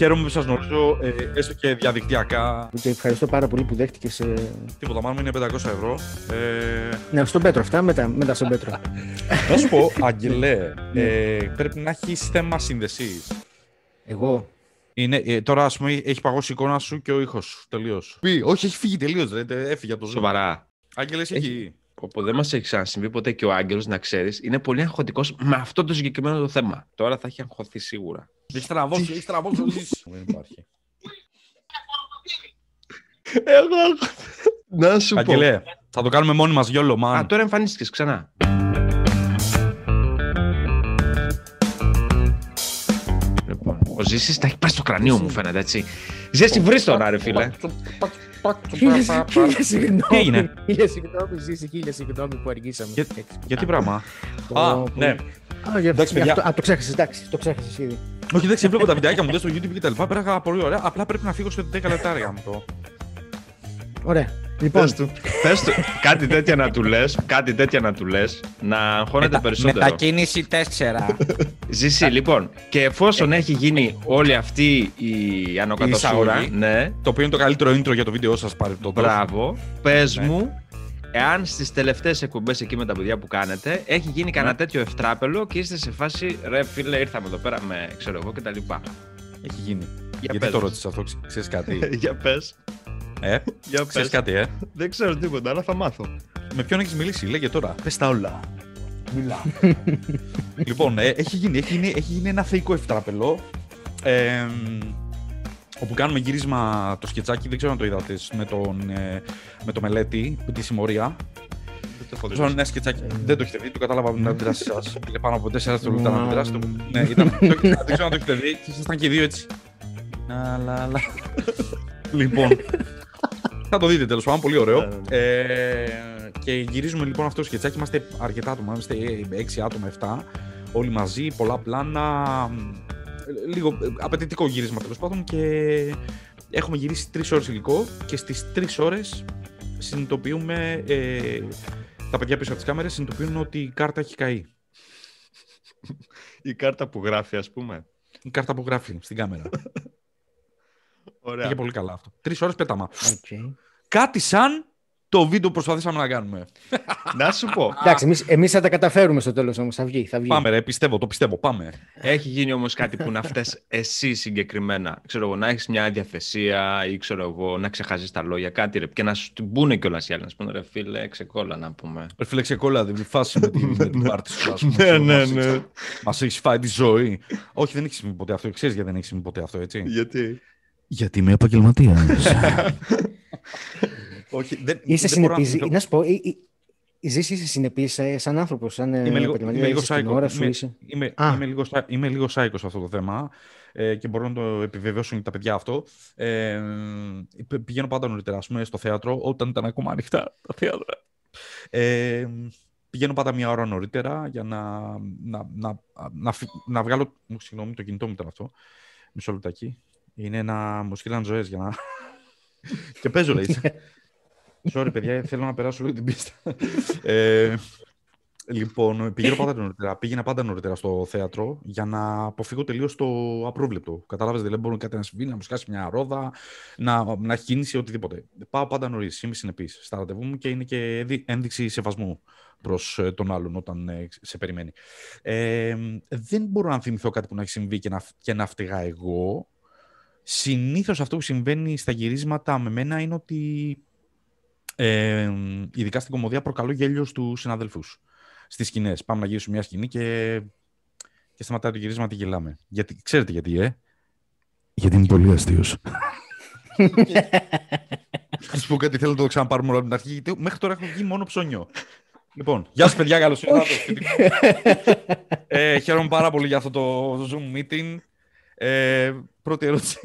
χαίρομαι που σας γνωρίζω, ε, έστω και διαδικτυακά. Και ευχαριστώ πάρα πολύ που δέχτηκες. Ε... Τίποτα, μάλλον είναι 500 ευρώ. Ε... Ναι, στον Πέτρο, αυτά μετά, μετά στον Πέτρο. Να σου πω, Αγγελέ, ε, πρέπει να έχεις θέμα σύνδεσης. Εγώ; Είναι, ε, τώρα, ας πούμε, έχει παγώσει η εικόνα σου και ο ήχος τελείως. Πει, όχι, έχει φύγει τελείως. Έφυγε από το ζώο. Σοβαρά. Άγγελε, έχει. έχει. Όπου δεν μας έχει ξανασυμβεί ποτέ και ο Άγγελος, να ξέρεις, είναι πολύ αγχωτικός με αυτό το συγκεκριμένο το θέμα. Τώρα θα έχει αγχωθεί σίγουρα. Έχει τραβώσει, έχει τραβώσει. Δεν υπάρχει. Εγώ. Να σου πω. Αγγελέ, θα το κάνουμε μόνοι μας γιόλο, man. Α, τώρα εμφανίστηκες ξανά. Λοιπόν, ο Ζήσης τα έχει πάρει στο κρανίο μου φαίνεται έτσι. Ζέση βρεις τον ρε φίλε. Χίλια συγγνώμη. Τι έγινε; Χίλια συγγνώμη, ζήσει, χίλια συγγνώμη που αργήσαμε. Για, γιατί πράγμα; Το- Α, ναι. Α, για- Εντάξει, για παιδιά. αυτό- Α, το ξέχασες, εντάξει, το ξέχασες ήδη. Όχι, δεν ξέρω, βλέπω τα βιντεάκια μου, δεν στο YouTube και τα λοιπά. Πέραγα πολύ ωραία. Απλά πρέπει να φύγω σε 10 λεπτάρια μου το. Ωραία. Λοιπόν, Πες του, πες του, κάτι τέτοια να του λες, κάτι τέτοια να του λες, να αγχώνεται περισσότερο. Μετακίνηση 4. Ζήσει, λοιπόν, και εφόσον έχει γίνει όλη αυτή η ανοκατοσούρα, εισαγωγή. ναι, Το οποίο είναι το καλύτερο intro για το βίντεο σας πάρει το μπράβο, πες Ναι. μου, εάν στις τελευταίες εκπομπές εκεί με τα παιδιά που κάνετε, έχει γίνει κανένα Ναι. τέτοιο ευτράπελο και είστε σε φάση, ρε φίλε, ήρθαμε εδώ πέρα με, ξέρω εγώ, και τα λοιπά. Έχει γίνει. Για Γιατί πες το μας. ρώτησε αυτό, ξέρεις κάτι; Για πες, ε, για ξέρεις κάτι, ε; Δεν ξέρω τίποτα, αλλά θα μάθω. Με ποιον έχεις μιλήσει, λέγε τώρα. Πες τα όλα. Μιλά. λοιπόν, ε, έχει, γίνει, έχει, γίνει, έχει γίνει ένα θεϊκό ευτράπελο. Ε, όπου κάνουμε γύρισμα το σκετσάκι, δεν ξέρω αν το είδατε, με, τον, ε, με το μελέτη, τη συμμορία. Τόσο ένα σκετσάκι. Δεν το έχετε δει, το κατάλαβα από την αντίδραση σας. Είναι πάνω από 4 δευτερόλεπτα να αντιδράσετε. Ναι, ήταν. το- Δεν ξέρω αν το έχετε δει και ήσασταν και οι δύο έτσι. Να, λα, λα. Λοιπόν. Θα το δείτε τέλος πάντων, πολύ ωραίο. Ε, και γυρίζουμε λοιπόν αυτό το σκετσάκι. Είμαστε αρκετά άτομα, είμαστε 6 άτομα, 7. Όλοι μαζί, πολλά πλάνα. Ε, Λίγο ε, απαιτητικό γύρισμα τέλος πάντων. Και έχουμε γυρίσει 3 ώρες υλικό. Και στις 3 ώρες συνειδητοποιούμε. Ε, τα παιδιά πίσω από τις κάμερες συνειδητοποιούν ότι η κάρτα έχει καεί. Η κάρτα που γράφει, ας πούμε. Η κάρτα που γράφει στην κάμερα. Ωραία. Πήγε πολύ καλά αυτό. Τρεις ώρες πέταμα. οκ. Κάτι σαν το βίντεο που προσπαθήσαμε να κάνουμε. Να σου πω, Εντάξει, εμείς, εμείς θα τα καταφέρουμε στο τέλος όμως, θα βγει, θα βγει. Πάμε, ρε, πιστεύω, το πιστεύω. Πάμε. Έχει γίνει όμως κάτι που να φταίς εσύ συγκεκριμένα. Ξέρω εγώ, να έχεις μια διαθεσία ή ξέρω εγώ, να ξεχάσεις τα λόγια, κάτι ρε. Και να σου την πούνε κιόλας οι άλλοι, να σου πούνε ρε φίλε, ξεκόλα να πούμε. Ρε φίλε, ξεκόλλα, δεν φάση με την, με την πάρτι σου. ας πούμε, Ναι, ξέρω, ναι, μας ναι. έχεις- Μας έχεις φάει τη ζωή. Όχι, δεν έχεις συμβεί ποτέ αυτό. Ξέρεις γιατί δεν έχεις συμβεί ποτέ αυτό, έτσι. Γιατί; Γιατί είμαι επαγγελματίας. Όχι, δεν, Είσαι δεν μπορώ να συνεπής, θυμηθώ- να σου πω, ή- ή- η Ζήση είσαι συνεπής ε, σαν άνθρωπος, σαν ε, Είμαι λίγο, επαγγελματίας, είμαι λίγο είσαι στην psycho. ώρα σου, Είμαι, είσαι. είμαι, Α. είμαι, λίγο, psy- είμαι λίγο psycho σε αυτό το θέμα ε, και μπορώ να το επιβεβαιώσουν και τα παιδιά αυτό. Ε, π- πηγαίνω πάντα νωρίτερα, ας πούμε, στο θέατρο, όταν ήταν ακόμα ανοιχτά τα θέατρα. Ε, πηγαίνω πάντα μία ώρα νωρίτερα για να, να, να, να, φυ- να βγάλω. μου, Συγγνώμη, το κινητό μου ήταν αυτό. Μισό λεπτάκι. Είναι ένα. Μου στείλαν ζωές για να. και παίζω, λέει. Sorry, παιδιά, θέλω να περάσω λίγο την πίστα. ε, λοιπόν, πηγαίνω πάντα νωρίτερα. Πήγαινα πάντα νωρίτερα στο θέατρο για να αποφύγω τελείως το απρόβλεπτο. Κατάλαβες, δηλαδή μπορεί κάτι να συμβεί, να μου σκάσει μια ρόδα, να, να έχει κίνηση, οτιδήποτε. Πάω πάντα νωρίς. Είμαι συνεπής στα ραντεβού μου και είναι και ένδει- ένδειξη σεβασμού προς τον άλλον όταν ε, σε περιμένει. Ε, δεν μπορώ να θυμηθώ κάτι που να έχει συμβεί και να, και να φταίγα εγώ. Συνήθως αυτό που συμβαίνει στα γυρίσματα με μένα είναι ότι ε, ειδικά στην κομμωδία προκαλώ γέλιο στου συναδέλφους. Στις σκηνές. Πάμε να γυρίσουμε μια σκηνή και, και σταματάει το γυρίσμα και γελάμε. Γιατί, ξέρετε γιατί, ε; Γιατί είμαι πολύ αστείος. Θα σου πω κάτι, θέλω να το ξαναπάρουμε όλα από την αρχή, γιατί μέχρι τώρα έχω βγει μόνο ψώνιο. Λοιπόν, γεια σας, παιδιά, καλώς ήρθατε. στο σπίτι μου. ε, χαίρομαι πάρα πολύ για αυτό το Zoom meeting. Ε, πρώτη ερώτηση.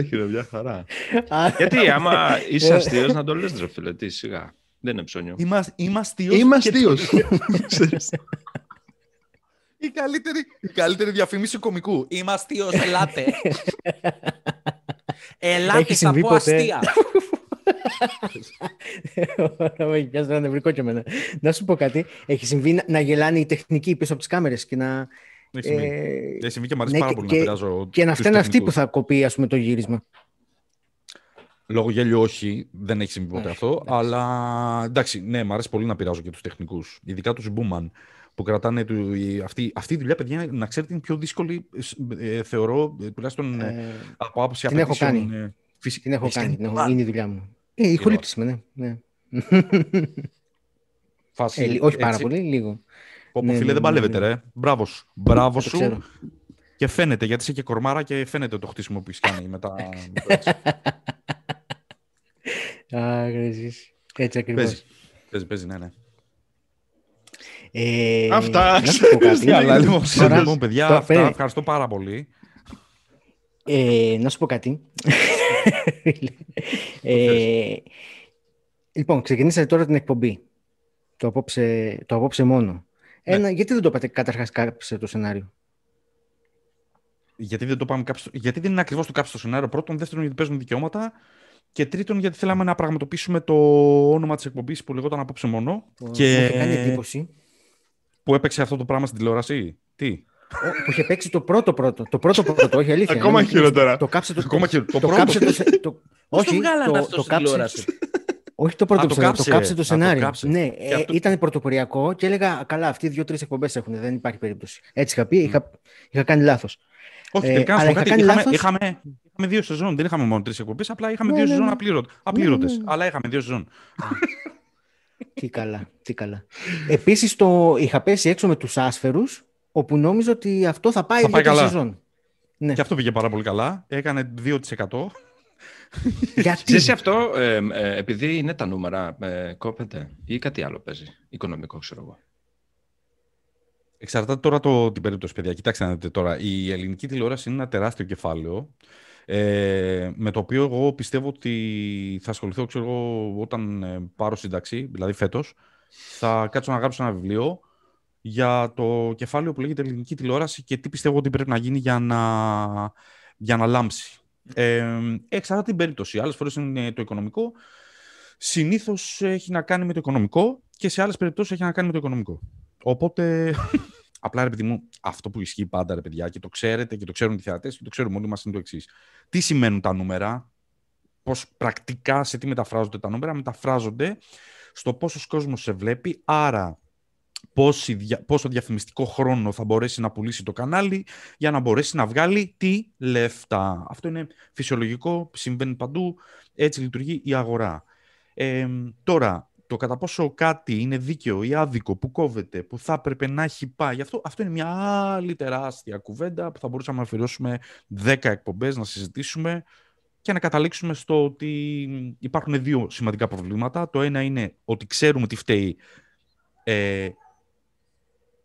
Όχι ρε, μια χαρά. Α, Γιατί άμα είσαι αστείος να το λες ρε φίλε, τι σιγά. Δεν είναι ψώνιο. Είμαστε, είμαστε αστείος Είμαι και- αστείος. Ξέρεις. Η καλύτερη, η καλύτερη διαφήμιση κομικού. Είμαστε αστείος, ελάτε. ελάτε, Έχει θα συμβεί πω ποτέ; αστεία. Ωραία, έχει πιάσει ένα νευρικό και εμένα. Να σου πω κάτι. Έχει συμβεί να, να γελάνε οι τεχνικοί πίσω από τις κάμερες και να, Έχει συμβεί. Ε, Έχει συμβεί και μου αρέσει ναι, πάρα και- πολύ και- να πειράζω. και να τους φταίνε αυτή που τεχνικούς. θα κοπεί ας πούμε, το γύρισμα. Λόγω γέλιο όχι, δεν έχει συμβεί ποτέ Όχι, αυτό. εντάξει. Αλλά εντάξει, ναι, μου αρέσει πολύ να πειράζω και τους τεχνικούς. Ειδικά τους Boomman που κρατάνε. Του, η- αυτή, αυτή η δουλειά, παιδιά, να ξέρετε, είναι πιο δύσκολη, ε, θεωρώ, ε, τουλάχιστον ε, Ε, από άποψη την έχω απαιτήσεων, κάνει. ε, φυσι- την έχω Έχεις κάνει, την έχω, Boomman. είναι η δουλειά μου. Ε, ηχολήπτης είμαι, ναι. ναι. Φάση, Ε, λι- όχι πάρα έτσι. πολύ, λίγο. Πω, πω, Ναι, φίλε, ναι, δεν ναι, παλεύετε, ναι. ρε. Μπράβο σου. Μπράβο Το σου. ξέρω. Και φαίνεται, γιατί είσαι και κορμάρα και φαίνεται το χτίσιμο που έχεις κάνει μετά. με το έτσι. Α, γρέζεις. Έτσι ακριβώς. παίζει. παίζει, παίζει, ναι, ναι. Ε, Αυτά. Να σου πω κάτι. Αλλά λοιπόν, Τώρα- λοιπόν, παιδιά, τώρα, αυτά, περίμενε. ευχαριστώ πάρα πολύ. Ε, να σου πω κάτι. ε, λοιπόν, ξεκινήσατε τώρα την εκπομπή. Το απόψε, το απόψε μόνο. Ένα, Γιατί δεν το είπατε καταρχάς κάψε το σενάριο; Γιατί δεν το πάμε κάψει, γιατί δεν είναι ακριβώς το κάψει το σενάριο; Πρώτον, δεύτερον, γιατί παίζουν δικαιώματα. Και τρίτον, γιατί θέλαμε να πραγματοποιήσουμε το όνομα της εκπομπής που λεγόταν Απόψε Μόνο. Που Και- Μου είχε κάνει εντύπωση. Που έπαιξε αυτό το πράγμα στην τηλεόραση; Τι; Ο- Που είχε παίξει το πρώτο πρώτο. Το πρώτο πρώτο, όχι αλήθεια. Ακόμα Ναι, χειρότερα. Το κάψε το, Ακόμα χειρότερα. Το το πρώτο. κάψε το, σε- το, όχι, βγάλανε το, αυτό το στην κάψε, τηλεόραση; Όχι το πρώτο Α, που το το, κάψε. το κάψε Α, το το σενάριο. κάψε. Ναι, Και ε, αυτό- ήταν πρωτοποριακό και έλεγα καλά, αυτοί δύο-τρεις εκπομπές έχουν. Δεν υπάρχει περίπτωση. Έτσι είχα πει, είχα, είχα κάνει λάθος. Όχι, Ε, τελικά να σου αλλά πω είχα κάτι. κάνει Είχαμε, λάθος. είχαμε, είχαμε δύο σεζόν. Δεν είχαμε μόνο τρεις εκπομπές. Απλά είχαμε Ναι, δύο ναι, σεζόν ναι. απλήρωτε. Απλήρωτες. ναι. Αλλά είχαμε δύο σεζόν. Τι καλά, τι καλά. Επίσης, είχα πέσει έξω με τους άσφαιρους, όπου νόμιζα ότι αυτό θα πάει Θα πάει για τη καλά. σεζόν. Ναι. Και αυτό πήγε πάρα πολύ καλά. Έκανε 2%. Γιατί; Ζήσει αυτό, ε, ε, επειδή είναι τα νούμερα, ε, κόπεται ή κάτι άλλο παίζει, οικονομικό ξέρω εγώ. Εξαρτάται τώρα το, την περίπτωση, παιδιά. Κοιτάξτε να δείτε τώρα. Η ελληνική τηλεόραση είναι ένα τεράστιο κεφάλαιο. Ε, με το οποίο εγώ πιστεύω ότι θα ασχοληθώ ξέρω, εγώ, όταν ε, πάρω σύνταξη, δηλαδή φέτος, θα κάτσω να γράψω ένα βιβλίο για το κεφάλαιο που λέγεται ελληνική τηλεόραση και τι πιστεύω ότι πρέπει να γίνει για να, για να λάμψει. Ε, εξαρτάται την περίπτωση. Άλλες φορές είναι το οικονομικό. Συνήθως έχει να κάνει με το οικονομικό και σε άλλες περιπτώσεις έχει να κάνει με το οικονομικό. Οπότε, απλά ρε παιδί μου, αυτό που ισχύει πάντα ρε παιδιά και το ξέρετε και το ξέρουν οι θεατές και το ξέρουμε όλοι μας είναι το εξής. Τι σημαίνουν τα νούμερα, πώς πρακτικά σε τι μεταφράζονται τα νούμερα, μεταφράζονται στο πόσος κόσμος σε βλέπει, άρα πόση, δια- πόσο διαφημιστικό χρόνο θα μπορέσει να πουλήσει το κανάλι για να μπορέσει να βγάλει τι λεφτά. Αυτό είναι φυσιολογικό, συμβαίνει παντού, έτσι λειτουργεί η αγορά. Ε, τώρα, το κατά πόσο κάτι είναι δίκαιο ή άδικο, που κόβεται, που θα έπρεπε να έχει πάει, αυτό, αυτό είναι μια άλλη τεράστια κουβέντα που θα μπορούσαμε να αφιερώσουμε 10 εκπομπές να συζητήσουμε και να καταλήξουμε στο ότι υπάρχουν δύο σημαντικά προβλήματα. Το ένα είναι ότι ξέρουμε τι φταίει. Ε,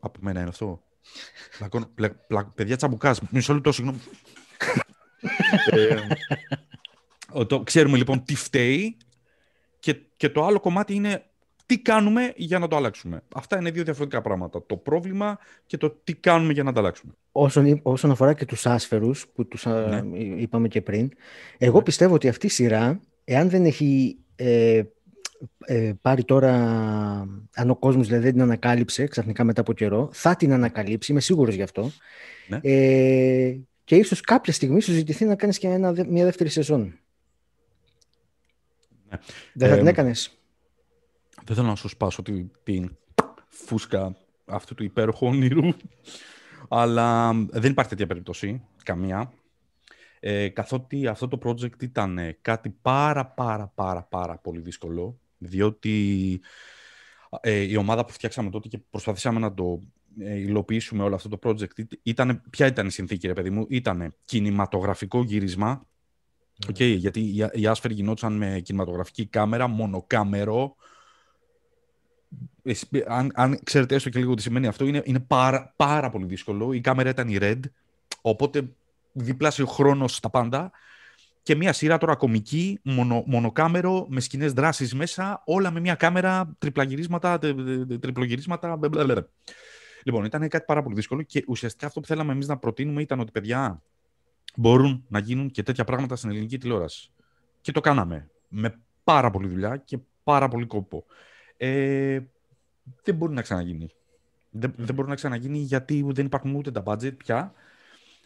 από μένα είναι αυτό. Πλακώνω- πλα- πλα- παιδιά τσαμπουκάς, μισό λεπτό, συγγνώμη. ε, ο- το, ξέρουμε λοιπόν τι φταίει και, και το άλλο κομμάτι είναι τι κάνουμε για να το αλλάξουμε. Αυτά είναι δύο διαφορετικά πράγματα. Το πρόβλημα και το τι κάνουμε για να το αλλάξουμε. Όσον, όσον αφορά και τους άσφαιρους που τους α, Ναι. είπαμε και πριν, εγώ πιστεύω ότι αυτή η σειρά, εάν δεν έχει ε, ε, πάρει τώρα, αν ο κόσμος δηλαδή δεν την ανακάλυψε ξαφνικά μετά από καιρό, θα την ανακαλύψει, είμαι σίγουρος γι' αυτό. Ναι. Ε, και ίσως κάποια στιγμή σου ζητηθεί να κάνεις και ένα, δε- μια δεύτερη σεζόν. Ναι. Δεν θα Ε, την έκανες. Δεν θέλω να σου σπάσω τη- την φούσκα αυτού του υπέροχου όνειρου, αλλά δεν υπάρχει τέτοια περίπτωση, καμία. Ε, καθότι αυτό το project ήταν ε, κάτι πάρα πάρα πάρα πάρα πολύ δύσκολο, διότι ε, η ομάδα που φτιάξαμε τότε και προσπαθήσαμε να το ε, υλοποιήσουμε όλο αυτό το project, ήταν, ποια ήταν η συνθήκη ρε παιδί μου, ήταν κινηματογραφικό γύρισμα, Οκ, γιατί οι, οι άσφαιροι γινόντουσαν με κινηματογραφική κάμερα, μονοκάμερο. Εσύ, Αν, αν ξέρετε έστω και λίγο τι σημαίνει αυτό, είναι, είναι πάρα, πάρα πολύ δύσκολο. Η κάμερα ήταν η RED, οπότε διπλάσιο χρόνος στα πάντα. Και μια σειρά τώρα κομική, μονο, μονοκάμερο, με σκηνές δράσεις μέσα, όλα με μια κάμερα, τριπλαγυρίσματα, τε- τε- τε- τριπλογυρίσματα. μπλε. Λοιπόν, ήταν κάτι πάρα πολύ δύσκολο και ουσιαστικά αυτό που θέλαμε εμείς να προτείνουμε ήταν ότι παιδιά, μπορούν να γίνουν και τέτοια πράγματα στην ελληνική τηλεόραση. Και το κάναμε. Με πάρα πολλή δουλειά και πάρα πολύ κόπο. Ε, δεν μπορεί να ξαναγίνει. Δεν, δεν μπορεί να ξαναγίνει γιατί δεν υπάρχουν ούτε τα budget πια.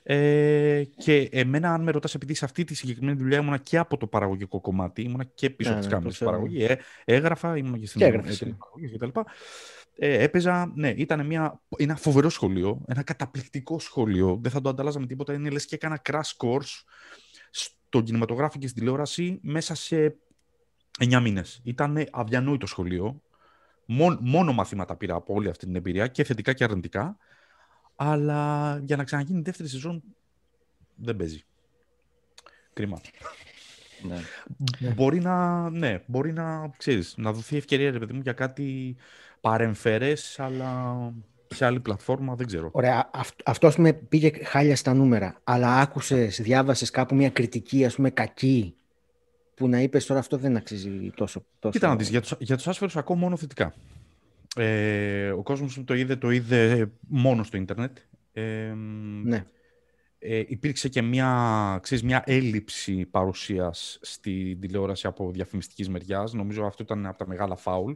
Ε, και εμένα, αν με ρωτάς, επειδή σε αυτή τη συγκεκριμένη δουλειά ήμουνα και από το παραγωγικό κομμάτι, ήμουνα και πίσω Ναι, από τις ναι, κάμερες το της ξέρω. παραγωγή, ε, έγραφα, ήμουν και στην Και έγραφες, εταιρεία ναι. παραγωγής κτλ. Ε, έπαιζα, ναι, ήταν μια, ένα φοβερό σχολείο, ένα καταπληκτικό σχολείο, δεν θα το ανταλλάζαμε τίποτα, είναι λες και έκανα crash course στον κινηματογράφο και στην τηλεόραση μέσα σε 9 μήνες. Ήταν αδιανόητο σχολείο, Μόν- μόνο μαθήματα πήρα από όλη αυτή την εμπειρία και θετικά και αρνητικά. Αλλά για να ξαναγίνει δεύτερη σεζόν δεν παίζει. Κρίμα. Ναι. Ναι. Μπορεί να, ναι, μπορεί να, ξέρεις, να δοθεί ευκαιρία, ρε παιδί μου, για κάτι παρεμφερές, αλλά σε άλλη πλατφόρμα δεν ξέρω. Ωραία, αυ- αυτός ας πούμε πήγε χάλια στα νούμερα, αλλά άκουσες, διάβασες κάπου μια κριτική ας πούμε κακή που να είπες τώρα αυτό δεν αξίζει τόσο. τόσο... Κοίτα να δεις, για τους, για τους άσφαιρους ακούω μόνο θετικά. Ε, ο κόσμος που το είδε, το είδε μόνο στο ίντερνετ. Ε, Ναι. ε, υπήρξε και μια, ξέρεις, μια έλλειψη παρουσίας στη τηλεόραση από διαφημιστικής μεριάς. Νομίζω αυτό ήταν από τα μεγάλα φάουλ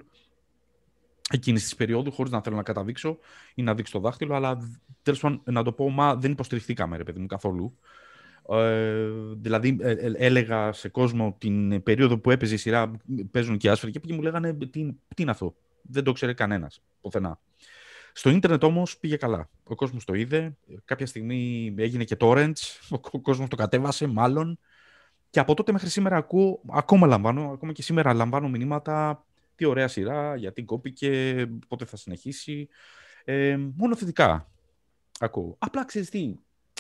εκείνης της περίοδου, χωρίς να θέλω να καταδείξω ή να δείξω το δάχτυλο, αλλά τέλος πάντων να το πω, μα δεν υποστηριχθήκαμε, ρε παιδί μου, καθόλου. Ε, δηλαδή, ε, ε, έλεγα σε κόσμο την περίοδο που έπαιζε η σειρά, παίζουν και άσφαιροι, και μου λέγανε τι, τι είναι αυτό; Δεν το ξέρει κανένας, πουθενά. Στο ίντερνετ όμως πήγε καλά. Ο κόσμος το είδε. Κάποια στιγμή έγινε και torrents. Ο, ο κόσμος το κατέβασε, μάλλον. Και από τότε μέχρι σήμερα ακούω, ακόμα λαμβάνω, ακόμα και σήμερα λαμβάνω μηνύματα. Τι ωραία σειρά, γιατί κόπηκε, πότε θα συνεχίσει. Ε, μόνο θετικά ακούω. Απλά ξέρεις τι,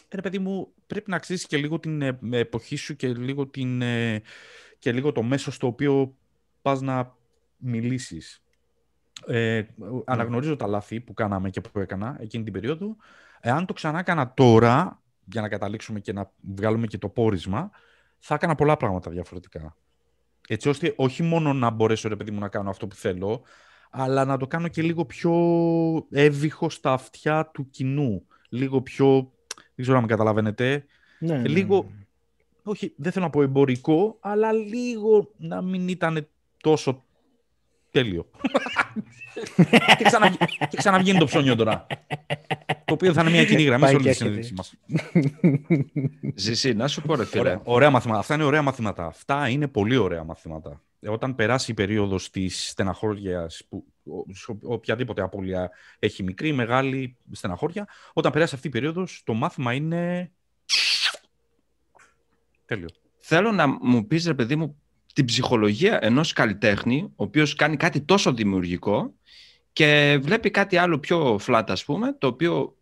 ρε παιδί μου, πρέπει να αξίζει και λίγο την ε, εποχή σου και λίγο, την, ε, και λίγο το μέσο στο οποίο πας να μιλήσεις. Ε, αναγνωρίζω τα λάθη που κάναμε και που έκανα εκείνη την περίοδο. Εάν το ξανά έκανα τώρα, για να καταλήξουμε και να βγάλουμε και το πόρισμα, θα έκανα πολλά πράγματα διαφορετικά. Έτσι ώστε όχι μόνο να μπορέσω ρε παιδί μου να κάνω αυτό που θέλω, αλλά να το κάνω και λίγο πιο εύηχο στα αυτιά του κοινού. Λίγο πιο, δεν ξέρω αν με καταλαβαίνετε, Ναι, ναι, λίγο, ναι. όχι δεν θέλω να πω εμπορικό, αλλά λίγο να μην ήταν τόσο τέλειο. και, ξαναβγ... και ξαναβγαίνει το ψώνιο τώρα. το οποίο θα είναι μια κοινή γραμμή σε Πάει όλη και τη συνέντευξή μας. Ζησί, να σου πω ρε φίλε. Ωραία, ωραία μαθήματα. Αυτά είναι ωραία μαθήματα. Αυτά είναι πολύ ωραία μαθήματα. Ε, Όταν περάσει η περίοδος της στεναχώριας, που ο- σε οποιαδήποτε απώλεια έχει μικρή ή μεγάλη στεναχώρια, όταν περάσει αυτή η περίοδος, το μάθημα είναι... Τέλειο. Θέλω να μου πεις ρε παιδί μου την ψυχολογία ενός καλλιτέχνη ο οποίος κάνει κάτι τόσο δημιουργικό και βλέπει κάτι άλλο πιο flat ας πούμε το οποίο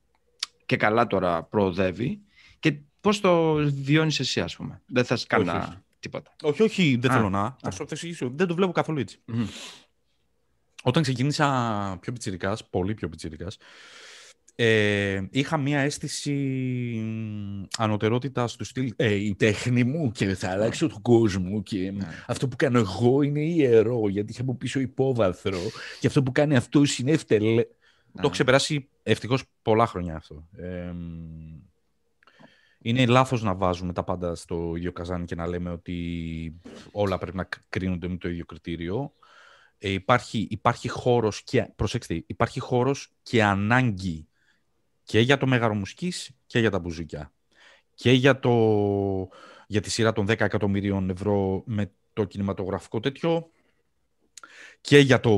και καλά τώρα προοδεύει και πώς το βιώνεις εσύ ας πούμε; Δεν θες καν Όχι, να- όχι. τίποτα. Όχι, όχι, δεν Α, θέλω να. ας. Θα σου θα σου εξηγήσω. Δεν το βλέπω καθόλου έτσι. Μμμ. Όταν ξεκίνησα πιο πιτσιρικάς, πολύ πιο πιτσιρικάς, ε, είχα μία αίσθηση μ, ανωτερότητας του στυλ ε, η τέχνη μου και θα αλλάξω τον κόσμο και μ, Ναι. αυτό που κάνω εγώ είναι ιερό γιατί είχε από πίσω υπόβαθρο και αυτό που κάνει αυτό είναι ευτελέ. Το έχω ξεπεράσει ευτυχώς πολλά χρόνια αυτό. Ε, μ, είναι λάθος να βάζουμε τα πάντα στο ίδιο καζάνι και να λέμε ότι όλα πρέπει να κρίνονται με το ίδιο κριτήριο. Ε, υπάρχει, υπάρχει χώρος και, προσέξτε, υπάρχει χώρος και ανάγκη και για το μέγαρο μουσικής και για τα μπουζούκια. Και για, το, για τη σειρά των 10 εκατομμυρίων ευρώ με το κινηματογραφικό τέτοιο και για το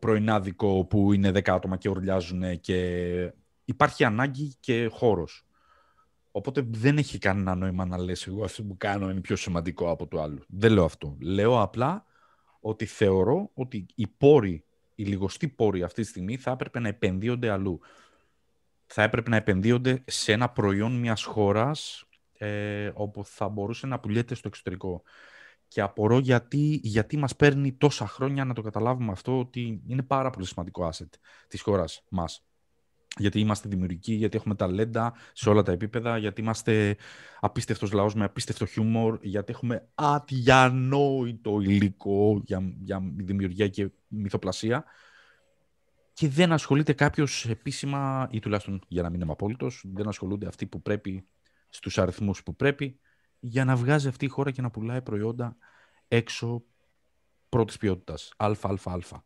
πρωινάδικο που είναι 10 άτομα και ουρλιάζουν και υπάρχει ανάγκη και χώρος. Οπότε δεν έχει κανένα νόημα να λες εγώ αυτό που κάνω είναι πιο σημαντικό από το άλλο. Δεν λέω αυτό. Λέω απλά ότι θεωρώ ότι οι πόροι, οι λιγοστοί πόροι αυτή τη στιγμή θα έπρεπε να επενδύονται αλλού. Θα έπρεπε να επενδύονται σε ένα προϊόν μιας χώρας ε, όπου θα μπορούσε να πουλιέται στο εξωτερικό. Και απορώ γιατί, γιατί μας παίρνει τόσα χρόνια να το καταλάβουμε αυτό ότι είναι πάρα πολύ σημαντικό asset της χώρας μας. Γιατί είμαστε δημιουργικοί, γιατί έχουμε ταλέντα σε όλα τα επίπεδα, γιατί είμαστε απίστευτος λαός με απίστευτο χιούμορ, γιατί έχουμε αδιανόητο υλικό για, για δημιουργία και μυθοπλασία και δεν ασχολείται κάποιος επίσημα, ή τουλάχιστον για να μην είμαι απόλυτος, δεν ασχολούνται αυτοί που πρέπει στους αριθμούς που πρέπει για να βγάζει αυτή η χώρα και να πουλάει προϊόντα έξω πρώτης ποιότητας. Αλφα, αλφα, αλφα.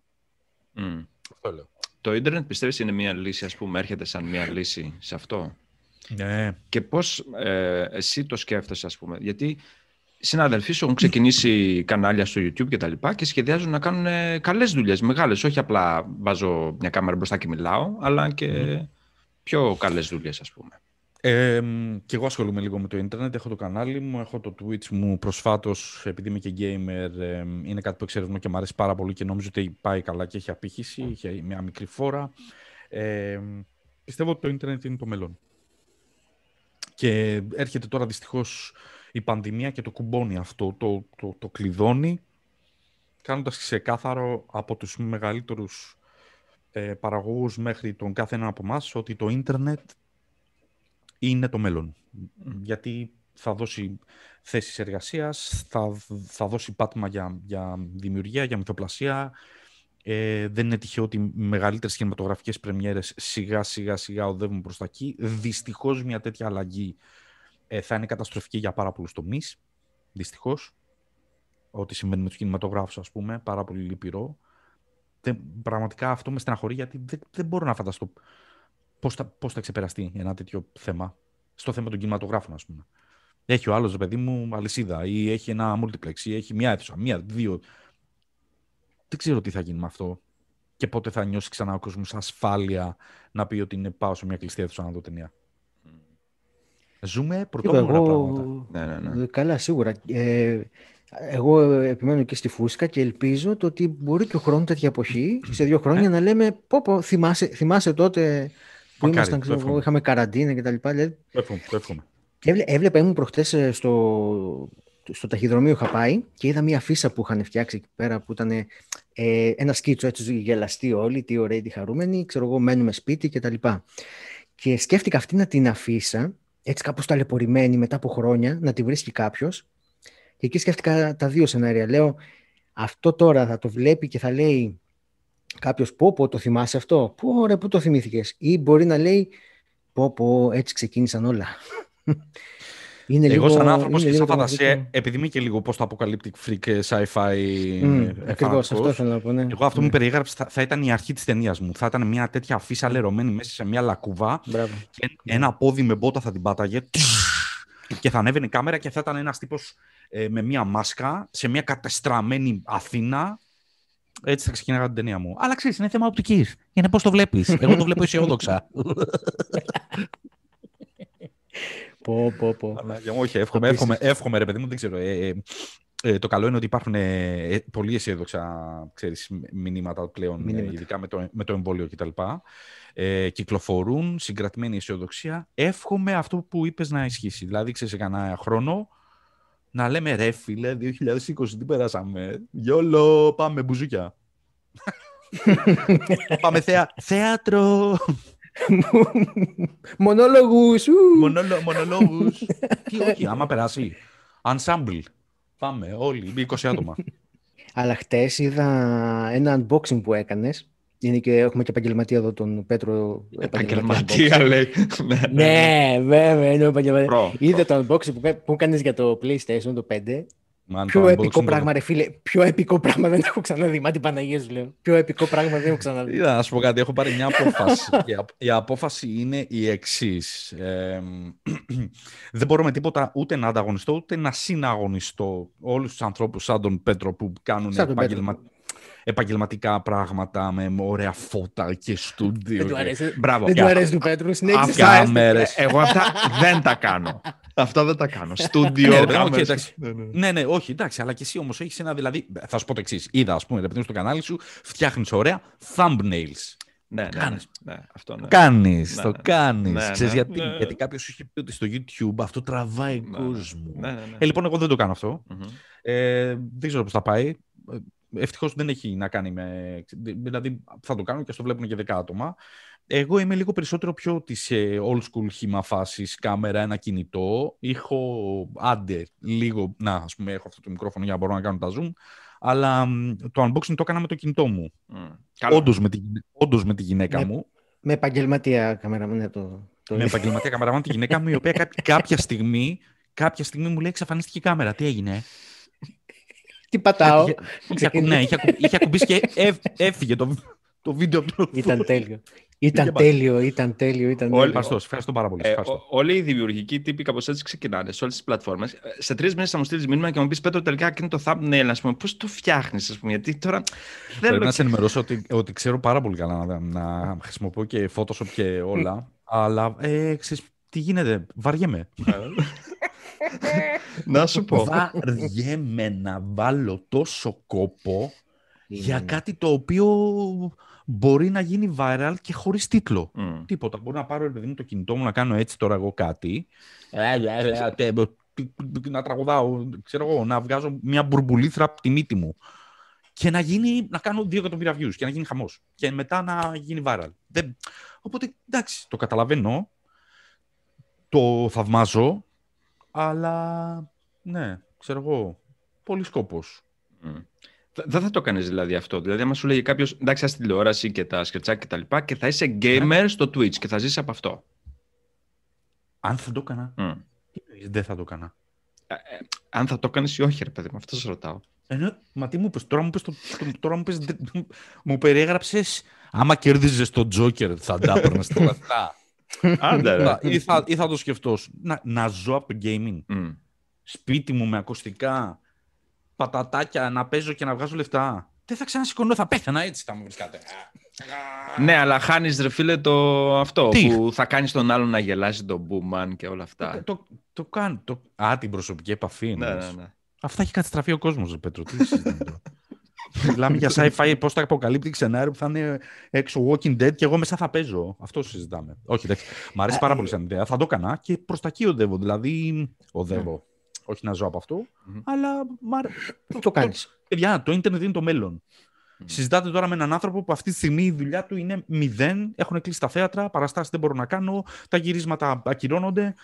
Μμ. Αυτό λέω. το ίντερνετ πιστεύεις είναι μια λύση, ας πούμε, έρχεται σαν μια λύση σε αυτό; Ναι. Και πώς ε, εσύ το σκέφτεσαι, ας πούμε; Γιατί συναδελφοί σου έχουν ξεκινήσει κανάλια στο YouTube και τα λοιπά και σχεδιάζουν να κάνουν ε, καλές δουλειές, μεγάλες. Όχι απλά βάζω μια κάμερα μπροστά και μιλάω, αλλά και πιο καλές δουλειές, ας πούμε. Ε, και εγώ ασχολούμαι λίγο με το ίντερνετ. Έχω το κανάλι μου, έχω το Twitch μου προσφάτως, επειδή είμαι και gamer. Ε, είναι κάτι που εξερευνώ και μου αρέσει πάρα πολύ και νομίζω ότι πάει καλά και έχει απήχηση. Έχει μια μικρή φόρα. Ε, πιστεύω ότι το ίντερνετ είναι το μέλλον. Και έρχεται τώρα δυστυχώς η πανδημία και το κουμπώνει αυτό, το, το, το κλειδώνει, κάνοντας ξεκάθαρο από τους μεγαλύτερους ε, παραγωγούς μέχρι τον κάθε ένα από εμάς ότι το ίντερνετ είναι το μέλλον. Γιατί θα δώσει θέσεις εργασίας, θα, θα δώσει πάτημα για, για δημιουργία, για μυθοπλασία. Ε, δεν είναι τυχαίο ότι οι μεγαλύτερες κινηματογραφικές πρεμιέρες σιγά σιγά σιγά οδεύουν προς τα εκεί. Δυστυχώς μια τέτοια αλλαγή ε, θα είναι καταστροφική για πάρα πολλούς τομείς. Δυστυχώς. Ό,τι συμβαίνει με τους κινηματογράφους, ας πούμε, πάρα πολύ λυπηρό. Δεν, πραγματικά αυτό με στεναχωρεί γιατί δεν, δεν μπορώ να φανταστώ πώς θα, πώς θα ξεπεραστεί ένα τέτοιο θέμα. Στο θέμα των κινηματογράφων, ας πούμε. Έχει ο άλλος, παιδί μου, αλυσίδα ή έχει ένα multiplex ή έχει μια αίθουσα, μία, δύο. Δεν ξέρω τι θα γίνει με αυτό και πότε θα νιώσει ξανά ο κόσμος ασφάλεια να πει ότι είναι πάω σε μια κλειστή αίθουσα να δω ταινία. Ζούμε πρωτόγνωρα εγώ... πράγματα. Ναι, ναι, ναι. Καλά, σίγουρα. Ε, εγώ επιμένω και στη φούσκα και ελπίζω το ότι μπορεί και ο χρόνος τέτοια εποχή, σε δύο χρόνια, να λέμε πω, πω θυμάσαι, θυμάσαι τότε που Μακάρι, ήμασταν, το ξέρω, εγώ, εύχομαι. είχαμε καραντίνα και τα λοιπά. Δηλαδή, Το εύχομαι, το εύχομαι. έβλε- έβλεπα, ήμουν προχτές ε, στο, στο ταχυδρομείο είχα πάει και είδα μία φύσα που είχαν φτιάξει εκεί πέρα που ήταν ε, ένα σκίτσο έτσι γελαστοί όλοι, τι ωραίοι, τι χαρούμενοι, ξέρω εγώ μένουμε σπίτι και τα λοιπά. Και σκέφτηκα αυτή να την αφήσα, έτσι κάπως ταλαιπωρημένη μετά από χρόνια, να τη βρίσκει κάποιος. Και εκεί σκέφτηκα τα δύο σενάρια. Λέω, αυτό τώρα θα το βλέπει και θα λέει κάποιος πω πω το θυμάσαι αυτό; Πω ωραία, πού το θυμήθηκες; Ή μπορεί να λέει πω πω έτσι ξεκίνησαν όλα. Είναι Εγώ, σαν άνθρωπος είναι και λίγο σαν το φαντασία, μαγικό. επειδή είμαι και λίγο post apocalyptic freak και sci-fi Μμ, ε, Ακριβώς, φανατικός, αυτό θέλω να πω. Ναι. Εγώ αυτό που μου περιέγραψε θα, θα ήταν η αρχή της ταινίας μου. Θα ήταν μια τέτοια αφίσα λερωμένη μέσα σε μια λακκούβα Μπράβο. και ένα πόδι με μπότα θα την πάταγε και θα ανέβαινε η κάμερα και θα ήταν ένας τύπος ε, με μια μάσκα σε μια κατεστραμμένη Αθήνα. Έτσι θα ξεκινάγα την ταινία μου. Αλλά ξέρεις, είναι θέμα οπτικής. Είναι πώς το βλέπεις. Εγώ το βλέπω αισιόδοξα. Πω, πω, πω. Παναγία μου, όχι, εύχομαι, Επίσης. εύχομαι, εύχομαι, ρε παιδί μου, δεν ξέρω. Ε, ε, ε, το καλό είναι ότι υπάρχουν ε, ε, πολύ αισιόδοξα ξέρεις, μ- μηνύματα πλέον, ε, Μηνύματα. ειδικά με το, με το εμβόλιο κτλ. Ε, κυκλοφορούν, συγκρατημένη αισιοδοξία. Εύχομαι αυτό που είπες να ισχύσει. Δηλαδή, ξέρεις, σε κανένα χρόνο να λέμε ρε φίλε, 2020 τι περάσαμε. Γιόλο, πάμε μπουζούκια. πάμε θέα, θέατρο, Μονόλογους. ου. μονόλο, μονολόγους. τι όχι, άμα περάσει. Ensemble. Πάμε όλοι, 20 άτομα. Αλλά χτες είδα ένα unboxing που έκανες. Είναι και, έχουμε και επαγγελματία εδώ τον Πέτρο. Επαγγελματία λέει. Ναι, ναι. Ναι, βέβαια, είναι ο επαγγελματίας. Προ. Είδε το unboxing που, που έκανες για το PlayStation το 5. Man, Πιο το επικό unboxing πράγμα, ρε φίλε. Πιο επικό πράγμα δεν έχω ξαναδεί. Μα την Παναγία σου λέω. Πιο επικό πράγμα δεν έχω ξαναδεί. Είδα, να σου πω κάτι, έχω πάρει μια απόφαση. η, απ- η απόφαση είναι η εξής. δεν μπορώ με τίποτα ούτε να ανταγωνιστώ, ούτε να συναγωνιστώ όλους τους ανθρώπους σαν τον Πέτρο που κάνουν Σαν τον Πέτρο. επαγγελμα- επαγγελματικά πράγματα με ωραία φώτα και στούντιο. Δεν του και- αρέσει. Μπράβο. Δεν του Για- αρέσει του Πέτρου. Συνέχισε. Αυτά- Αυτά... κάμερες. Ε, Εγώ αυτά δεν τα κάνω. Αυτά δεν τα κάνω. Στούντιο, Ναι, ρε, οκ, κάμερες. εντάξει. Ναι, ναι. Ναι, ναι, όχι, εντάξει, αλλά και εσύ όμως έχεις ένα. Δηλαδή, θα σου πω το εξής. Είδα, ας πούμε, ρε παιδί μου, στο κανάλι σου, φτιάχνεις ωραία thumbnails. Ναι, ναι, ναι, Κάνεις. ναι, αυτό ναι. Κάνεις, Ναι, το ναι. κάνεις. Ναι, Ξέρεις ναι. γιατί, Ναι. γιατί κάποιος σου είχε πει ότι στο YouTube αυτό τραβάει Ναι, κόσμο. Ναι, ναι, ναι. Ε, λοιπόν, εγώ δεν το κάνω αυτό. Μμμ. Ε, δεν ξέρω πώς θα πάει. Ευτυχώς δεν έχει να κάνει με. Δηλαδή, θα το κάνω και στο βλέπουν και 10 άτομα. Εγώ είμαι λίγο περισσότερο πιο της old school χήμα φάσης, κάμερα, ένα κινητό. Ήχο, άντε, λίγο. Να, ας πούμε, έχω αυτό το μικρόφωνο για να μπορώ να κάνω τα zoom. Αλλά μ, το unboxing το έκανα με το κινητό μου. Μμ. Καλό. Όντως με, τη, γυναι- όντως με τη γυναίκα Ναι. μου. Με επαγγελματία κάμερα. Ναι, το, το... με επαγγελματία καμεραμάν τη γυναίκα μου, η οποία κά- κάποια στιγμή, κάποια στιγμή μου λέει εξαφανίστηκε η κάμερα. Τι έγινε; Τι πατάω; Είχε- είχε ακου- ναι, είχε, ακου- είχε ακουμπήσει και έφ- έφυγε το. το βίντεο του. Ήταν τέλειο. Ήταν τέλειο, ήταν τέλειο. Ήταν Όλοι, ευχαριστώ, ευχαριστώ πάρα πολύ. Ε, όλοι οι δημιουργικοί τύποι κάπως έτσι ξεκινάνε σε όλες τις πλατφόρμες. Σε τρεις μήνες θα μου στείλεις μήνυμα και μου πεις Πέτρο, τελικά και είναι το thumbnail, ας πούμε. Πώς το φτιάχνεις, ας πούμε. Γιατί τώρα. Πρέπει να σε ενημερώσω ότι, ότι ξέρω πάρα πολύ καλά να, να χρησιμοποιώ και Photoshop και όλα. αλλά ε, ξέρεις, τι γίνεται, βαριέμαι. Να σου πω. Βαριέμαι να βάλω τόσο κόπο για κάτι το οποίο μπορεί να γίνει viral και χωρίς τίτλο. Τίποτα. Μπορεί να πάρω παιδί μου, το κινητό μου να κάνω έτσι τώρα εγώ κάτι. να τραγουδάω, ξέρω εγώ, να βγάζω μια μπουρμπουλήθρα από τη μύτη μου. Και να γίνει, να κάνω δύο εκατομμύρια views και να γίνει χαμός. Και μετά να γίνει viral. Δεν... Οπότε εντάξει, το καταλαβαίνω. Το θαυμάζω. Αλλά ναι, ξέρω εγώ. Πολύ σκόπος. Δεν θα το κάνει δηλαδή αυτό. Δηλαδή, άμα σου λέγει κάποιος, εντάξει, ας τηλεόραση και τα σκετσάκια και τα λοιπά και θα είσαι gamer στο Twitch και θα ζήσει από αυτό. Αν θα το έκανα. Mm. Δεν θα το έκανα. Ε, ε, αν θα το έκανες ή όχι, ρε παιδί μου, αυτό σε ρωτάω. Ε, μα τι μου είπες, τώρα μου είπες, τώρα μου, είπες, μου περιέγραψες, άμα κέρδιζες τον Τζόκερ θα τα έπαιρνες τα λεφτά. Άντε, ρε. Ή θα, ή θα το σκεφτώ, να, να ζω από το gaming. Mm. Σπίτι μου με ακουστικά, πατατάκια, να παίζω και να βγάζω λεφτά. Δεν θα ξανασηκωνώ, θα πέθανα έτσι θα μου βρισκάτε. Ναι, αλλά χάνεις ρε φίλε το αυτό Τι; που θα κάνεις τον άλλον να γελάσει τον boomman και όλα αυτά. Το, το, το κάνω. Το... Α, την προσωπική επαφή. Ναι, ναι, ναι. Αυτά έχει καταστραφεί ο κόσμος, Πέτρο. Τι Μιλάμε για sci-fi πώ θα αποκαλύπτει ξενάριο που θα είναι έξω Walking Dead και εγώ μέσα θα παίζω. Αυτό συζητάμε. Όχι, δεν. Μ' αρέσει πάρα πολύ σαν ιδέα. Θα το έκανα και προς τα εκεί οδεύω. Δηλαδή, οδεύω όχι να ζω από αυτό, mm-hmm. αλλά μαρ... το, το κάνει. Παιδιά, το ίντερνετ είναι το μέλλον. Mm-hmm. Συζητάτε τώρα με έναν άνθρωπο που αυτή τη στιγμή η δουλειά του είναι μηδέν, έχουν κλείσει τα θέατρα, παραστάσεις δεν μπορώ να κάνω, τα γυρίσματα ακυρώνονται,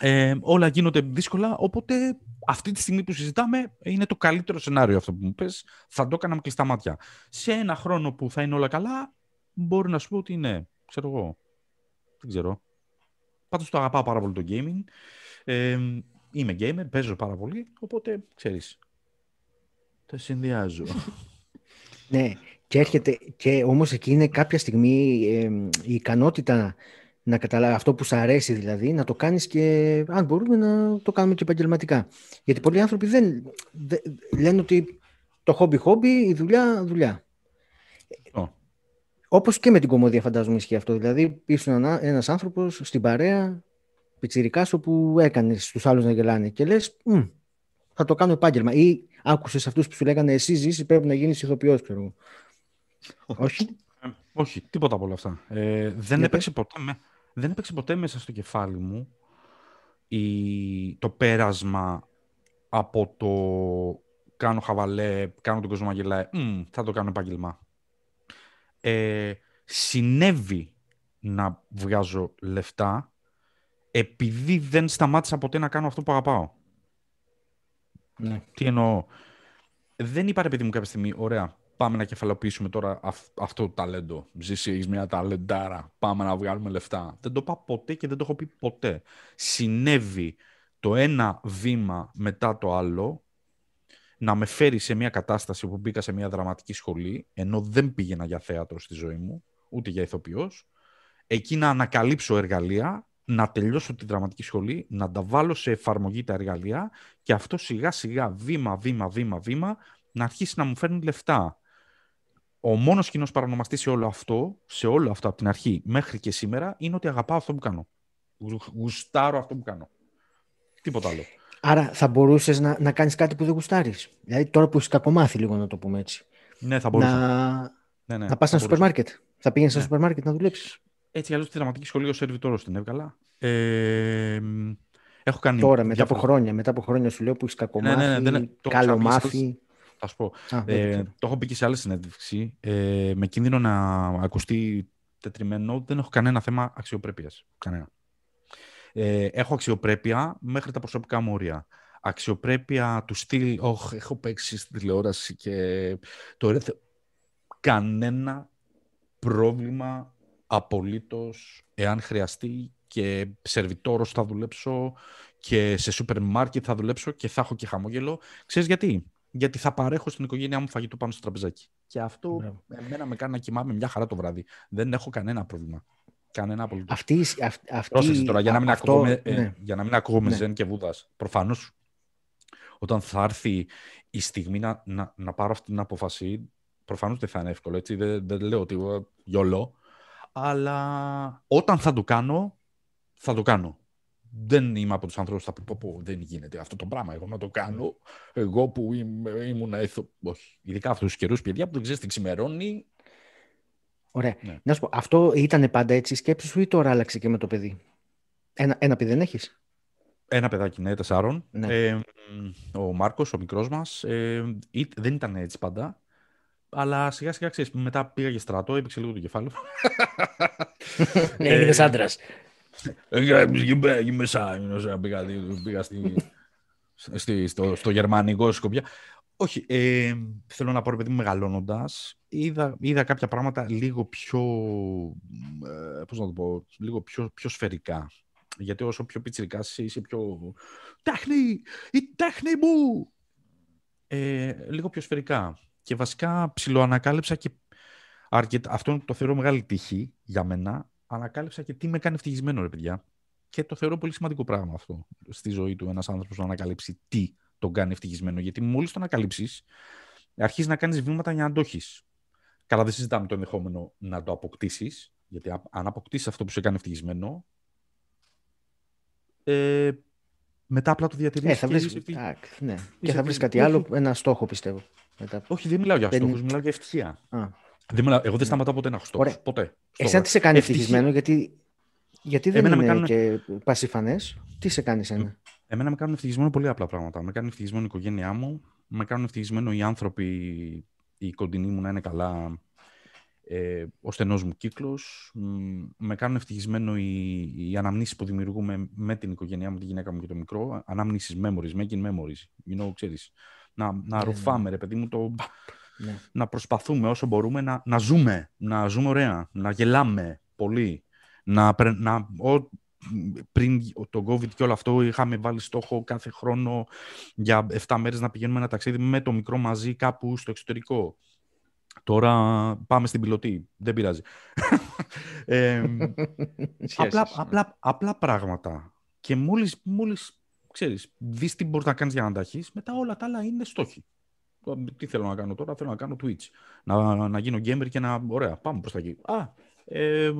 ε, όλα γίνονται δύσκολα, οπότε αυτή τη στιγμή που συζητάμε είναι το καλύτερο σενάριο αυτό που μου πες, θα το έκανα με κλειστά μάτια. Σε ένα χρόνο που θα είναι όλα καλά, μπορεί να σου πω ότι ναι, ξέρω εγώ, δεν ξέρω. Πάντως το αγαπάω πάρα πολύ το gaming. Ε, είμαι gamer, παίζω πάρα πολύ, οπότε ξέρεις, τα συνδυάζω. ναι, και έρχεται, και όμως εκεί είναι κάποια στιγμή η ικανότητα να καταλάβει αυτό που σου αρέσει δηλαδή, να το κάνεις και αν μπορούμε να το κάνουμε και επαγγελματικά. Γιατί πολλοί άνθρωποι δεν, δεν λένε ότι το χόμπι χόμπι, η δουλειά δουλειά. Oh. Όπως και με την κομμωδία φαντάζομαι ισχύει αυτό. Δηλαδή ήσουν ένας άνθρωπος στην παρέα πιτσιρικάς όπου έκανες του άλλους να γελάνε και λες, θα το κάνω επάγγελμα. Ή άκουσες αυτούς που σου λέγανε εσύ ζήσει, πρέπει να γίνεις ηθοποιός, ξέρω Όχι. Ε, όχι, τίποτα από όλα αυτά. Ε, δεν, έπαιξε ποτέ, δεν έπαιξε ποτέ μέσα στο κεφάλι μου η, το πέρασμα από το κάνω χαβαλέ, κάνω τον κόσμο να γελάει, θα το κάνω επάγγελμα. Ε, συνέβη να βγάζω λεφτά επειδή δεν σταμάτησα ποτέ να κάνω αυτό που αγαπάω. Ναι. Τι εννοώ. Δεν είπα ρε παιδί μου κάποια στιγμή, ωραία, πάμε να κεφαλοποιήσουμε τώρα αυτό το ταλέντο. Ζήσει, έχεις μια ταλεντάρα, πάμε να βγάλουμε λεφτά. Δεν το είπα ποτέ και δεν το έχω πει ποτέ. Συνέβη το ένα βήμα μετά το άλλο να με φέρει σε μια κατάσταση που μπήκα σε μια δραματική σχολή, ενώ δεν πήγαινα για θέατρο στη ζωή μου, ούτε για ηθοποιός, εκεί να ανακαλύψω εργαλεία να τελειώσω τη δραματική σχολή, να τα βάλω σε εφαρμογή τα εργαλεία και αυτό σιγά σιγά, βήμα, βήμα, βήμα, βήμα, να αρχίσει να μου φέρνει λεφτά. Ο μόνος κοινό παρανομαστής σε όλο αυτό, σε όλο αυτό από την αρχή μέχρι και σήμερα, είναι ότι αγαπάω αυτό που κάνω. Γουστάρω αυτό που κάνω. Τίποτα άλλο. Άρα θα μπορούσες να, να κάνεις κάτι που δεν γουστάρεις. Δηλαδή τώρα που έχεις κακομάθει λίγο να το πούμε έτσι. Ναι, θα μπορούσα. Να, ναι, ναι, να πας ένα σούπερ μάρκετ. Θα πήγαινες ναι. στο σούπερ μάρκετ να δουλέψεις. Έτσι αλλιώς τη δραματική σχολή ως σερβιτόρο την έβγαλα. Ε, έχω κάνει Τώρα, μετά από χρόνια, μετά από χρόνια σου λέω που έχεις κακομάθει, ναι, ναι, ναι, καλομάθει. Θα σου πω. ε, το έχω πει και σε άλλη συνέντευξη. Ε, με κίνδυνο να ακουστεί τετριμένο, δεν έχω κανένα θέμα αξιοπρέπειας. Κανένα. Ε, έχω αξιοπρέπεια μέχρι τα προσωπικά μου όρια. Αξιοπρέπεια του στυλ, oh, έχω παίξει στην τηλεόραση και το Κανένα πρόβλημα απολύτως, εάν χρειαστεί και σερβιτόρος θα δουλέψω και σε σούπερ μάρκετ θα δουλέψω και θα έχω και χαμόγελο. Ξέρεις γιατί; Γιατί θα παρέχω στην οικογένειά μου φαγητό πάνω στο τραπεζάκι. Και αυτό Μπράβο. εμένα με κάνει να κοιμάμαι μια χαρά το βράδυ. Δεν έχω κανένα πρόβλημα. Κανένα απολύτως. Αυτή, αυ- αυτή, Πρόσεξε τώρα, για να μην αυτό- ακούγομαι, ε, ναι. για να μην ακούγομαι Ναι. Ζεν και Βούδας. Προφανώς, όταν θα έρθει η στιγμή να, να, να πάρω αυτή την απόφαση, προφανώς δεν θα είναι εύκολο. Έτσι. Δεν, δεν λέω ότι ε, γιολό. Αλλά όταν θα το κάνω, θα το κάνω. Δεν είμαι από τους ανθρώπους που θα πει: πω, πω, δεν γίνεται αυτό το πράγμα. Εγώ να το κάνω. Εγώ που είμαι, ήμουν ηθο... Όχι. Ειδικά αυτούς τους καιρούς, παιδιά που δεν ξέρεις τι ξημερώνει. Ωραία. Ναι. Να σου πω, αυτό ήταν πάντα έτσι η σκέψη σου ή τώρα άλλαξε και με το παιδί; Ένα, ένα παιδί δεν έχεις; Ένα παιδάκι, ναι, τεσσάρων. Ναι. Ε, μ, ο Μάρκος, ο μικρός μας, ε, ή- δεν ήταν έτσι πάντα. Αλλά σιγά σιγά ξέρεις, μετά πήγα για στρατό, έπαιξε λίγο το κεφάλι. Ναι, Έγινες άντρας. Ε, Εκεί μέσα, εκεί μέσα, πήγα, πήγα στη, στη- στο, στο γερμανικό Σκοπιά. Όχι, ε, θέλω να πω, ρε παιδί μου, μεγαλώνοντας, είδα, είδα κάποια πράγματα λίγο πιο, ε, πώς να το πω, λίγο πιο, πιο σφαιρικά. Γιατί όσο πιο πιτσιρικάς είσαι, είσαι πιο «Τέχνη! Η τέχνη μου!» ε, Λίγο πιο σφαιρικά. Και βασικά ψιλοανακάλυψα και αρκετά, αυτό το θεωρώ μεγάλη τύχη για μένα, ανακάλυψα και τι με κάνει ευτυχισμένο, ρε παιδιά. Και το θεωρώ πολύ σημαντικό πράγμα αυτό στη ζωή του ένας άνθρωπος να ανακαλύψει τι τον κάνει ευτυχισμένο. Γιατί μόλις το ανακαλύψεις, αρχίζεις να κάνεις βήματα για να το έχεις. Καλά, δεν συζητάμε το ενδεχόμενο να το αποκτήσεις, γιατί α- αν αποκτήσεις αυτό που σε κάνει ευτυχισμένο, ε, μετά απλά το διατηρήσει. Ε, θα βρεις, τάκ, ναι. Και θα βρεις ευτυχής. κάτι Όχι. άλλο, ένα στόχο πιστεύω. Μετά. Όχι, δεν μιλάω για Δεν- στόχους, μιλάω για ευτυχία. Α. Δεν μιλάω, εγώ δεν σταματάω ποτέ να έχω στόχους. Ωραία. Ποτέ. Εσένα Στόχο. τι σε κάνει Ευτυχία- ευτυχισμένο, γιατί, γιατί δεν Εμένα με είναι κάνουν- και πασιφανές; Τι σε κάνει εσένα; Εμένα με κάνουν ευτυχισμένο πολύ απλά πράγματα. Με κάνουν ευτυχισμένο η οικογένειά μου, με κάνουν ευτυχισμένο οι άνθρωποι, οι κοντινοί μου να είναι καλά, ε, ο στενός μου κύκλος. Μ, Με κάνουν ευτυχισμένο οι, οι αναμνήσεις που δημιουργούμε με την οικογένειά μου, τη γυναίκα μου και το μικρό. Αναμνήσεις, memories, making memories. You know, ξέρεις. Να, να ναι. ρουφάμε, ρε παιδί μου, το, Ναι. να προσπαθούμε όσο μπορούμε να, να ζούμε, να ζούμε ωραία, να γελάμε πολύ. Να, πρε- να, ο, πριν το COVID και όλο αυτό είχαμε βάλει στόχο κάθε χρόνο για 7 μέρες να πηγαίνουμε ένα ταξίδι με το μικρό μαζί κάπου στο εξωτερικό. Τώρα πάμε στην πιλωτή. Δεν πειράζει. Ε, Σχέσεις, απλά, ναι. απλά, απλά πράγματα. Και μόλις, μόλις ξέρεις, δεις τι μπορείς να κάνεις για να τα έχεις, μετά όλα τα άλλα είναι στόχοι. Τι θέλω να κάνω τώρα, θέλω να κάνω Twitch. Να, να γίνω gamer και να. Ωραία, πάμε προς τα εκεί. Α, ε,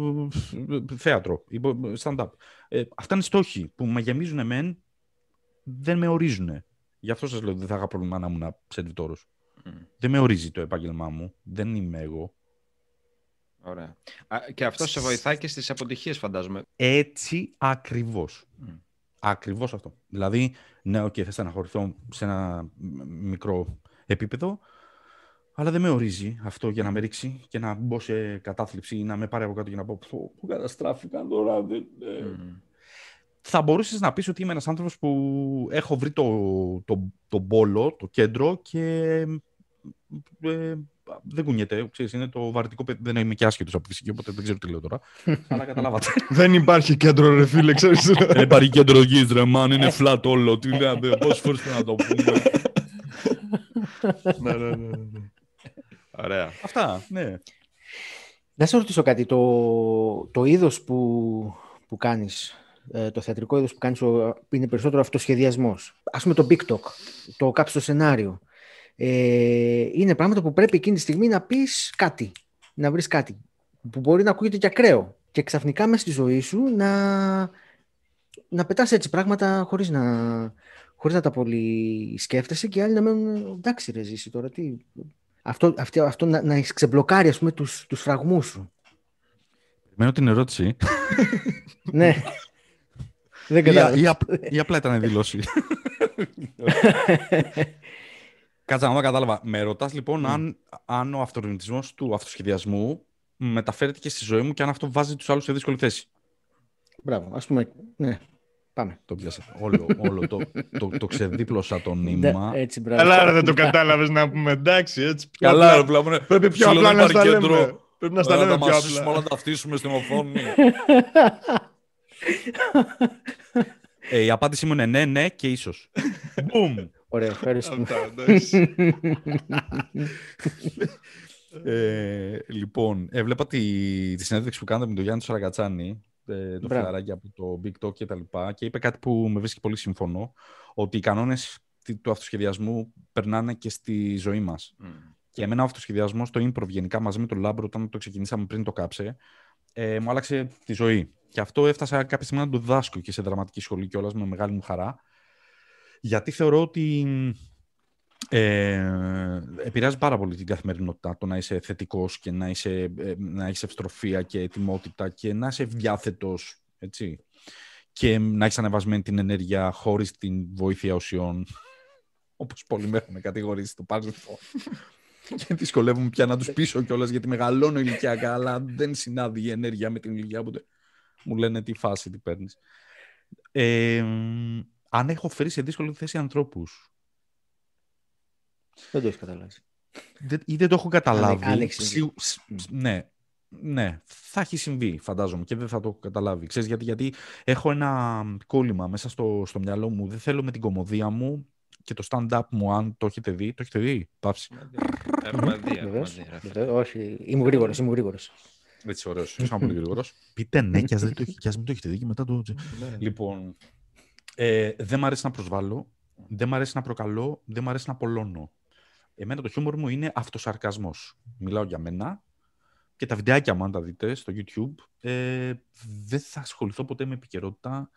θέατρο, υπο- stand-up. Ε, αυτά είναι στόχοι που με γεμίζουν εμεν, δεν με ορίζουν. Γι' αυτό σας λέω ότι δεν θα είχα πρόβλημα να ήμουν σερβιτόρος. Μμ. Δεν με ορίζει το επάγγελμά μου. Δεν είμαι εγώ. Ωραία. Α, και αυτό σε βοηθάει και στις αποτυχίες φαντάζομαι. Έτσι ακριβώς. Μμ. Ακριβώς αυτό. Δηλαδή, ναι, οκ, θα στεναχωρηθώ σε ένα μ- μικρό επίπεδο, αλλά δεν με ορίζει αυτό για να με ρίξει και να μπω σε κατάθλιψη ή να με πάρει από κάτω και να πω «Πω, Πού καταστράφηκαν τώρα. δεν- ε». Μμ. Θα μπορούσες να πεις ότι είμαι ένας άνθρωπος που έχω βρει το, το, το πόλο, το κέντρο και ε, δεν κουνιέται. Ξέρεις, είναι το βαρυτικό παιδί. Δεν είμαι και άσχετος από φυσική, οπότε δεν ξέρω τι λέω τώρα. αλλά καταλάβατε. Δεν υπάρχει κέντρο ρε φίλε, ξέρεις. Δεν υπάρχει κέντρο γης, ρε μάν, είναι flat όλο. Τι λέμε, πόσες φορές πρέπει να το πούμε. ναι, ναι, ναι, ναι. Ωραία. Αυτά, ναι. Να σε ρωτήσω κάτι. Το, το είδος που, που κάνεις, ε, το θεατρικό είδος που κάνεις ο- είναι περισσότερο αυτοσχεδιασμός. Ας πούμε το BigTalk, το κάψιμο σενάριο. Ε, είναι πράγματα που πρέπει εκείνη τη στιγμή να πεις κάτι, να βρεις κάτι. Που μπορεί να ακούγεται και ακραίο. Και ξαφνικά μέσα στη ζωή σου να, να πετάς έτσι πράγματα χωρίς να, χωρίς να τα πολύ σκέφτεσαι και οι άλλοι να μένουν εντάξει ρε ζήσει τώρα τι... Αυτό, αυτό, αυτό να, να έχεις ξεμπλοκάρει ας πούμε τους, τους φραγμούς σου. Περιμένω την ερώτηση. ναι. Δεν Ή, κατάλαβα. ή, απ- ή απλά ήταν δηλώση. Κάτσα να δω, κατάλαβα. Με ρωτάς λοιπόν αν, αν ο αυτορμητισμός του αυτοσχεδιασμού μεταφέρεται και στη ζωή μου και αν αυτό βάζει τους άλλους σε δύσκολη θέση. Μπράβο, ας πούμε, ναι, πάμε. Το πιάσα. Όλο, όλο το, το, το ξεδίπλωσα το νήμα. Ναι, έτσι, μπράβο. Καλά, ρε, δεν το κατάλαβες να πούμε εντάξει, έτσι. πιο Καλά, απλά. ρε, πλάμα, ναι. Πρέπει πιο Σου λέω, απλά δεν να στα υπάρχει λέμε. κέντρο. Πρέπει να στα Ωραία, λέμε τα πιο μασίσουμε, απλά. όλα τα φτύσουμε στην οθόνη. ε, η απάντησή μου είναι ναι, ναι και ίσως. Μπουμ. Ωραία, ευχαριστούμε. ε, λοιπόν, έβλεπα τη, τη συνέντευξη που κάνατε με τον Γιάννη Σαραγκατσάνη, ε, το φιλαράκι από το Big Talk και τα λοιπά, και είπε κάτι που με βρίσκει πολύ σύμφωνο, ότι οι κανόνες του αυτοσχεδιασμού περνάνε και στη ζωή μας. Mm. Και εμένα ο αυτοσχεδιασμός, το improv γενικά μαζί με τον Λάμπρο, όταν το ξεκινήσαμε πριν το κάψε, ε, μου άλλαξε τη ζωή. Και αυτό έφτασα κάποια στιγμή να το διδάσκω και σε δραματική σχολή κιόλας με μεγάλη μου χαρά. Γιατί θεωρώ ότι ε, επηρεάζει πάρα πολύ την καθημερινότητα το να είσαι θετικός και να, είσαι, ε, να έχεις ευστροφία και ετοιμότητα και να είσαι ευδιάθετος, έτσι. Και να έχεις ανεβασμένη την ενέργεια χωρίς την βοήθεια ουσιών, όπως πολλοί με έχουν κατηγορήσει στο παρελθόν. και δυσκολεύομαι πια να τους πείσω κιόλας γιατί μεγαλώνω ηλικιακά, αλλά δεν συνάδει η ενέργεια με την ηλικία που μου λένε τι φάση τι παίρνεις. Ε, αν έχω φέρει σε δύσκολη θέση ανθρώπους δεν το έχεις καταλάβει. ή δεν το έχω καταλάβει. ναι, ναι, θα έχει συμβεί, φαντάζομαι, και δεν θα το έχω καταλάβει. Ξέρεις, γιατί, γιατί έχω ένα κόλλημα μέσα στο, στο μυαλό μου. Δεν θέλω με την κομμωδία μου και το stand-up μου, αν το έχετε δει. Το έχετε δει, πάψει. Έχουμε δει, Όχι, είμαι γρήγορος, είμαι γρήγορος. Έτσι, ωραίος. Είσαι πολύ γρήγορος. Πείτε ναι, και ας μην το έχετε δει και μετά το. Ναι. Λοιπόν, ε, δεν μ' αρέσει να προσβάλλω, δεν μ' αρέσει να προκαλώ, δεν μ' αρέσει να απολώνω. Εμένα το χιούμορ μου είναι αυτοσαρκασμός. Μιλάω για μένα και τα βιντεάκια μου, αν τα δείτε στο YouTube, ε, δεν θα ασχοληθώ ποτέ με επικαιρότητα,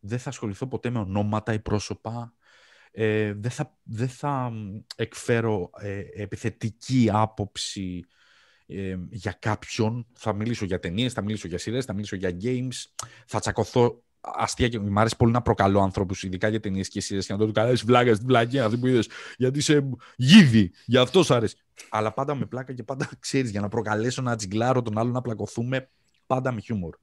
δεν θα ασχοληθώ ποτέ με ονόματα ή πρόσωπα, ε, δεν, θα, δεν θα εκφέρω ε, επιθετική άποψη ε, για κάποιον. Θα μιλήσω για ταινίες, θα μιλήσω για σειρές, θα μιλήσω για games, θα τσακωθώ αστεία και μου αρέσει πολύ να προκαλώ ανθρώπου, ειδικά για ταινίες και σειρές, και να το κάνω βλάκας στην πλακία αυτή που είδες. Γιατί είσαι γίδι, γι' αυτό σ' αρέσει. Αλλά πάντα με πλάκα και πάντα ξέρεις, για να προκαλέσω να τζιγκλάρω τον άλλο να πλακωθούμε, πάντα με χιούμορ.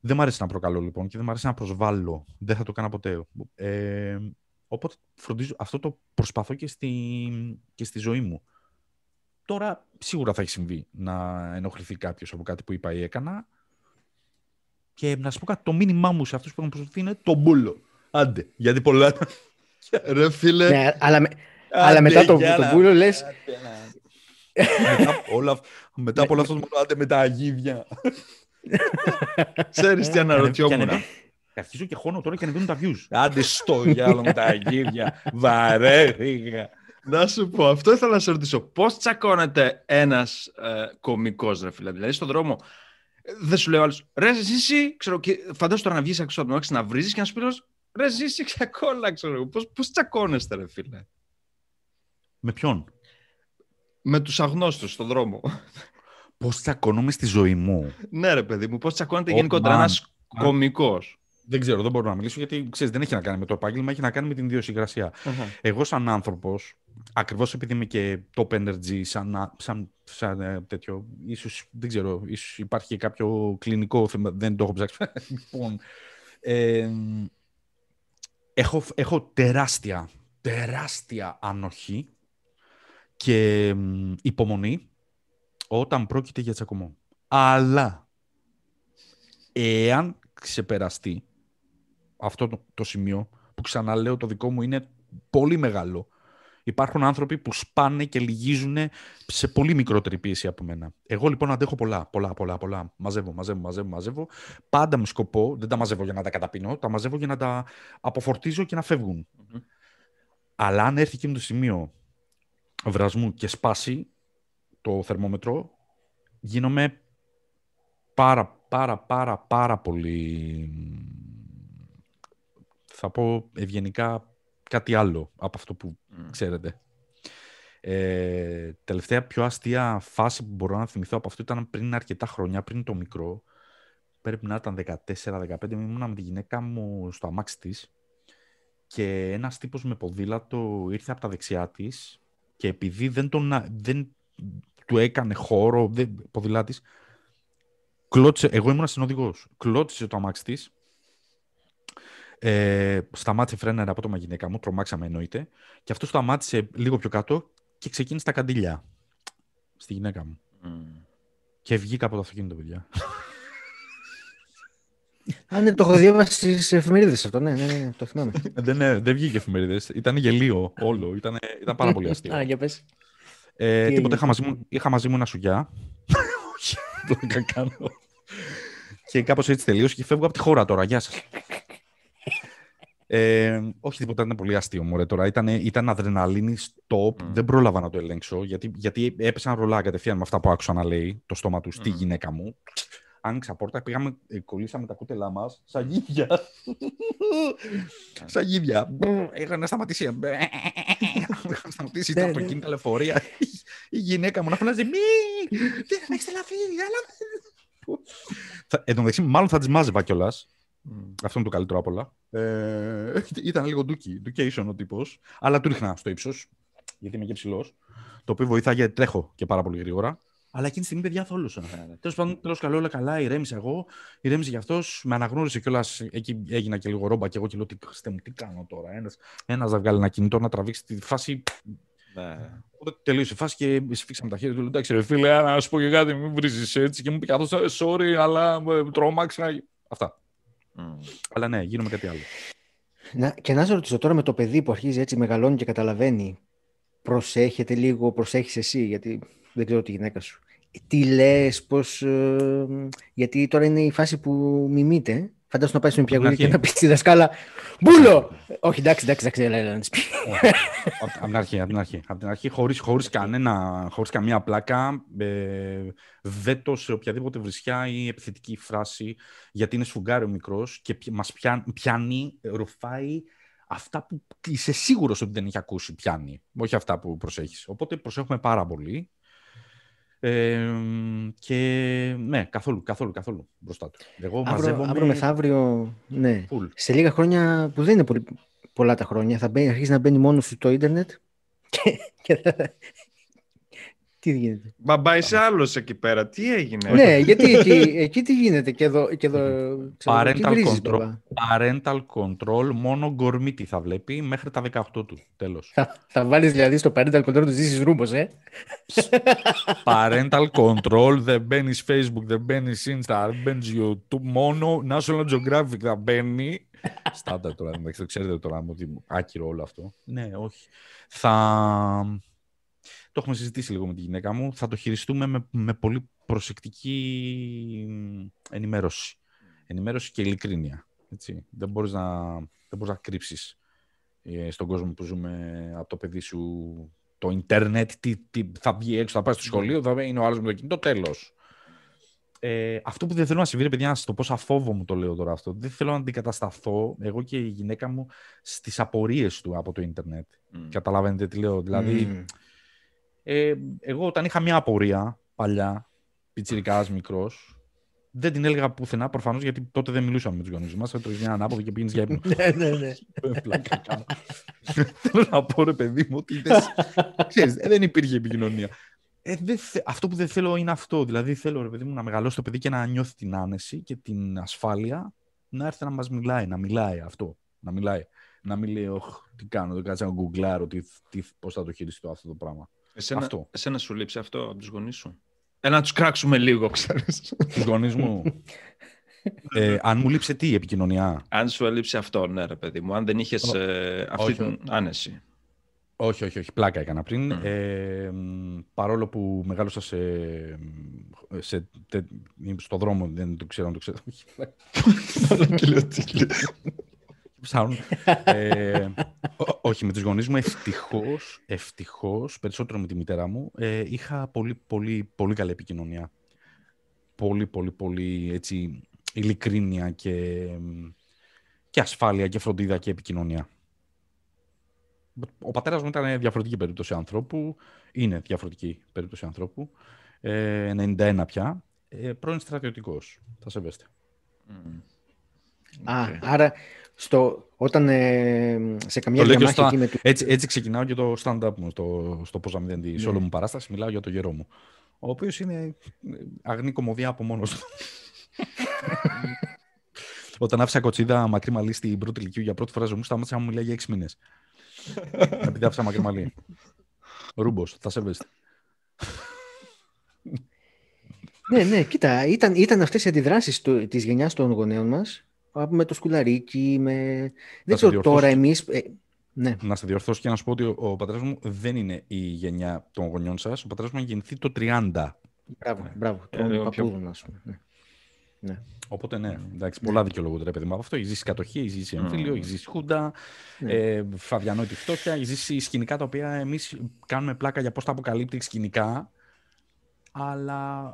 Δεν μ' αρέσει να προκαλώ λοιπόν και δεν μ' αρέσει να προσβάλλω. Δεν θα το κάνω ποτέ. Ε, οπότε φροντίζω, αυτό το προσπαθώ και στη, και στη ζωή μου. Τώρα σίγουρα θα έχει συμβεί να ενοχληθεί κάποιος από κάτι που είπα ή έκανα. Και να σου πω κάτι, το μήνυμά μου σε αυτούς που έχουν προσφερθεί είναι το μπούλο. Άντε, γιατί πολλά. Ρε φίλε. Ναι, αλλά, με, αλλά μετά το, το μπούλο λε. μετά, όλα, μετά από όλο αυτό το άντε με τα αγίδια. Ξέρεις τι αναρωτιόμουν. Αρχίζω και χώνω τώρα και ανεβαίνουν τα views. Άντε στο γυάλο με τα αγίδια. Βαρέθηκα. Να σου πω, αυτό ήθελα να σε ρωτήσω. Πώς τσακώνεται ένας ε, κωμικό, ρε φίλε; Δηλαδή, στον δρόμο δεν σου λέει ο άλλος, ρε εσύ, ξέρω, και φαντάζομαι τώρα να βγεις έξω από τον να βρίζεις και να σου πει, ρε εσύ, ξακόλα, ξέρω. Πώς πώς τσακώνεστε, ρε φίλε. Με ποιον; Με τους αγνώστους στον δρόμο. Πώς τσακώνομαι στη ζωή μου; ναι, ρε παιδί μου, πώς τσακώνεται oh, γενικότερα ένας κωμικό. Δεν ξέρω, δεν μπορώ να μιλήσω γιατί ξέρεις, δεν έχει να κάνει με το επάγγελμα, έχει να κάνει με την ιδιοσυγκρασία. Uh-huh. Εγώ, σαν άνθρωπος, ακριβώς επειδή είμαι και top energy, σαν, σαν, σαν ε, τέτοιο, ίσως δεν ξέρω, ίσως υπάρχει και κάποιο κλινικό θέμα, δεν το έχω ψάξει. λοιπόν, ε, έχω, έχω τεράστια, τεράστια ανοχή και υπομονή όταν πρόκειται για τσακωμό. Αλλά εάν ξεπεραστεί αυτό το, το σημείο που ξαναλέω το δικό μου είναι πολύ μεγάλο. Υπάρχουν άνθρωποι που σπάνε και λυγίζουν σε πολύ μικρότερη πίεση από μένα. Εγώ λοιπόν αντέχω πολλά, πολλά, πολλά, πολλά. Μαζεύω, μαζεύω, μαζεύω, μαζεύω. Πάντα με σκοπό, δεν τα μαζεύω για να τα καταπίνω, τα μαζεύω για να τα αποφορτίζω και να φευγουν Αλλά αν έρθει εκείνο το σημείο βρασμού και σπάσει το θερμόμετρο, γίνομαι πάρα, πάρα, πάρα, πάρα πολύ θα πω ευγενικά κάτι άλλο από αυτό που ξέρετε. Ε, τελευταία πιο αστεία φάση που μπορώ να θυμηθώ από αυτό ήταν πριν αρκετά χρόνια, πριν το μικρό. Πρέπει να ήταν 14-15, ήμουν με τη γυναίκα μου στο αμάξι της και ένας τύπος με ποδήλατο ήρθε από τα δεξιά της και επειδή δεν, τον, δεν του έκανε χώρο, δεν, ποδηλάτης, κλώτσε, εγώ ήμουν συνοδηγός, κλώτσε το αμάξι της ε, σταμάτησε φρένερα από το γυναίκα μου, τρομάξαμε εννοείται. Και αυτό σταμάτησε λίγο πιο κάτω και ξεκίνησε τα καντήλια στη γυναίκα μου. Και βγήκα από το αυτοκίνητο, παιδιά. Α, ναι, το έχω διάβασει στις εφημερίδες αυτό. Ναι, ναι, ναι, το θυμάμαι. δεν, ναι, δεν βγήκε εφημερίδες. Ήταν γελίο όλο. Ήταν, ήταν πάρα πολύ αστείο. Α, για πες. Ε, Τι τίποτα, έγινε; είχα μαζί, μου, είχα μαζί μου ένα σουγιά. Όχι, το είχα κάνω. και κάπως έτσι τελείωσε και φεύγω από τη χώρα τώρα. Γεια σας. Ε, όχι τίποτα, ήταν πολύ αστείο μωρέ τώρα. Ήταν, ήταν αδρεναλίνη stop. Μμ. Δεν πρόλαβα να το ελέγξω γιατί, γιατί έπεσαν ρολά κατευθείαν με αυτά που άκουσα να λέει το στόμα του στη Μμ. γυναίκα μου. Άνοιξα πόρτα, πήγαμε, ε, κολλήσαμε τα κούτελά μας. Σαν γίδια. σαν γίδια. Είχαν να σταματήσει. Είχαν να σταματήσει Ναι, τα ναι. αυτοκίνητα λεωφορεία. Η γυναίκα μου να φωνάζει Μη! Δεν με έχει τελαφεί! Θα- Εν τω μεταξύ, μάλλον θα τις μάζευα κιόλας. Αυτό είναι το καλύτερο απ' όλα. Ε, ήταν λίγο ντούκι, ντουκέισον ο τύπος. Αλλά του ρίχνα στο ύψος, γιατί είμαι και ψηλός. Το οποίο βοηθάει γιατί τρέχω και πάρα πολύ γρήγορα. Αλλά εκείνη τη στιγμή, παιδιά, θόλωσα. Τέλος πάντων, τέλος καλό, όλα καλά. Ηρέμησα εγώ, ηρέμησε γι' αυτός. Με αναγνώρισε κιόλας. Εκεί έγινα και λίγο ρόμπα και εγώ και λέω: Τι, Χριστέ μου, τι κάνω τώρα. Ένας ένας να βγάλει ένα κινητό να τραβήξει τη φάση. Ναι. Οπότε τελείωσε η φάση και σφίξαμε τα χέρια του. Λέω, Εντάξει, ρε φίλε, να σου πω και κάτι, μην βρίζεις έτσι. Και μου είπε αυτό, sorry, αλλά ε, τρόμαξα. Αυτά. Μμ. Αλλά ναι, γίνομαι κάτι άλλο. Να, και να σε ρωτήσω τώρα με το παιδί που αρχίζει έτσι μεγαλώνει και καταλαβαίνει, προσέχετε λίγο, προσέχεις εσύ, γιατί δεν ξέρω τη γυναίκα σου. Τι λες, πώς... ε, γιατί τώρα είναι η φάση που μιμείται. Φαντάσου να πάει στην Από την πιαγωγή και αρχή. να πει στη δασκάλα «Μπούλο!» Όχι, εντάξει, εντάξει, εντάξει, έλα, έλα, να της πει. από, από την αρχή, από την αρχή. Από την αρχή χωρίς, χωρίς, κανένα, χωρίς καμία πλάκα, ε, βέτο σε οποιαδήποτε βρισιά ή επιθετική φράση, γιατί είναι σφουγγάρι ο μικρός και πι- μας πιάνει, πιάνει, ρουφάει αυτά που είσαι σίγουρος ότι δεν έχει ακούσει, πιάνει. Όχι αυτά που προσέχεις. Οπότε προσέχουμε πάρα πολύ. Ε, και ναι, καθόλου, καθόλου, καθόλου μπροστά του. Εγώ Αύριο, μαζεύομαι αύριο μεθαύριο, ναι. full. Σε λίγα χρόνια, που δεν είναι πολύ, πολλά τα χρόνια, θα μπαίνει, αρχίσει να μπαίνει μόνος στο το ίντερνετ και, και θα... Τι γίνεται; Μπαμπά, είσαι άλλος εκεί πέρα. Τι έγινε; Ναι, γιατί εκεί, εκεί τι γίνεται και εδώ, και εδώ ξέρω, τι Parental βρίζεις, control. μπαμπά. Parental control, μόνο γκορμίτι θα βλέπει μέχρι τα 18 του. Τέλος. Θα, θα βάλεις δηλαδή στο parental control τους ζήσεις ρούμπος, ε. Parental control, δεν μπαίνεις Facebook, δεν μπαίνεις Insta, δεν μπαίνεις YouTube, μόνο National Geographic θα μπαίνει. Στάντα τώρα, εντάξει, το ξέρετε τώρα μου ότι άκυρο όλο αυτό. Ναι, όχι. Θα... Το έχουμε συζητήσει λίγο με τη γυναίκα μου. Θα το χειριστούμε με, με πολύ προσεκτική ενημέρωση. Ενημέρωση και ειλικρίνεια. Έτσι. Δεν μπορείς να, δεν μπορείς να κρύψεις ε, στον κόσμο που ζούμε από το παιδί σου το ίντερνετ, τι, τι, θα βγει έξω, θα πάει στο σχολείο, θα είναι ο άλλος με το κινητό, τέλος. Ε, αυτό που δεν θέλω να συμβεί, ρε παιδιά, να σας το πω σαν φόβο μου το λέω τώρα αυτό. Δεν θέλω να αντικατασταθώ εγώ και η γυναίκα μου στις απορίες του από το ίντερνετ. Μμ. Καταλαβαίνετε τι λέω. Δηλαδή, Μμμ. Ε, εγώ όταν είχα μια απορία παλιά, πιτσιρικάς μικρός, δεν την έλεγα πουθενά προφανώς γιατί τότε δεν μιλούσαμε με τους γονείς μας. Έτρωγε μια ανάποδη και πήγαινες για ύπνο. ναι, ναι, ναι. Ε, πλάκα κάνω. Θέλω να πω ρε παιδί μου ότι δεν, ξέρεις, δεν υπήρχε επικοινωνία. Ε, δεν θε- αυτό που δεν θέλω είναι αυτό. Δηλαδή θέλω ρε παιδί μου να μεγαλώσει το παιδί και να νιώθει την άνεση και την ασφάλεια να έρθει να μας μιλάει, να μιλάει αυτό. Να μιλάει. Να μην λέει, «Οχ, τι κάνω, δεν κάτσε να γκουγκλάρω τι, τι, πώς θα το χειριστώ αυτό το πράγμα. Εσένα, Αυτό. εσένα σου λείψει αυτό από τους γονείς σου; Ε, να τους κράξουμε λίγο, ξέρεις. Τους γονείς μου. ε, αν μου λείψε τι, η επικοινωνία; Αν σου έλειψε αυτό, ναι, ρε παιδί μου. Αν δεν είχες Ω- ε, αυτή όχι, την άνεση. Όχι, όχι, όχι. Πλάκα έκανα πριν. Μμ. Ε, μ, παρόλο που μεγάλωσα σε, σε, τε- στο δρόμο, δεν το ξέρω αν το ξέρω. Όχι, ψάχνουν. ε, ό- όχι, με τους γονείς μου ευτυχώς, ευτυχώς, περισσότερο με τη μητέρα μου, ε, είχα πολύ, πολύ, πολύ καλή επικοινωνία. Πολύ, πολύ, πολύ, έτσι, ειλικρίνεια και, και ασφάλεια και φροντίδα και επικοινωνία. Ο πατέρας μου ήταν διαφορετική περίπτωση ανθρώπου, είναι διαφορετική περίπτωση ανθρώπου, ε, 91 πια, ε, πρώην στρατιωτικός, θα σεβέστε. Μμ. Α, Οκ. άρα στο, όταν ε, σε καμιά Το λέω και διαμάχη στα- εκεί με του... Έτσι, έτσι ξεκινάω και το stand-up μου, στο, στο πώς αμυδέντη. τη. Σε Ναι. όλη μου παράσταση μιλάω για το γερό μου. Ο οποίος είναι ε, αγνή κομμωδία από μόνος του. Όταν άφησα κοτσίδα μακρύ μαλλί στην πρώτη ηλικίου για πρώτη φορά ζωή μου, σταμάτησα να μου μιλάει για έξι μήνες. Επειδή άφησα μακρύ μαλλί. Ρούμπος, θα σέβεστε. ναι, ναι, κοίτα, ήταν, ήταν αυτές οι αντιδράσεις του, της γενιάς των γονέων μας, με το σκουλαρίκι, με... Δεν ξέρω τώρα εμείς... Ε, ναι. Να σε διορθώσω και να σου πω ότι ο, ο πατέρας μου δεν είναι η γενιά των γονιών σας. Ο πατέρας μου έχει γεννηθεί το 30. Μπράβο, ναι. μπράβο. Τον ε, παππούδων, ας πούμε. Ναι. ναι. Οπότε ναι, εντάξει, πολλά ναι. δικαιολογούνται ρε παιδί μου αυτό. Έχει ζήσει κατοχή, έχει ζήσει εμφύλιο, mm. έχει ζήσει χούντα, ναι. ε, φαβιανόητη φτώχεια, έχει ζήσει σκηνικά τα οποία εμείς κάνουμε πλάκα για πώς τα αποκαλύπτει σκηνικά. Αλλά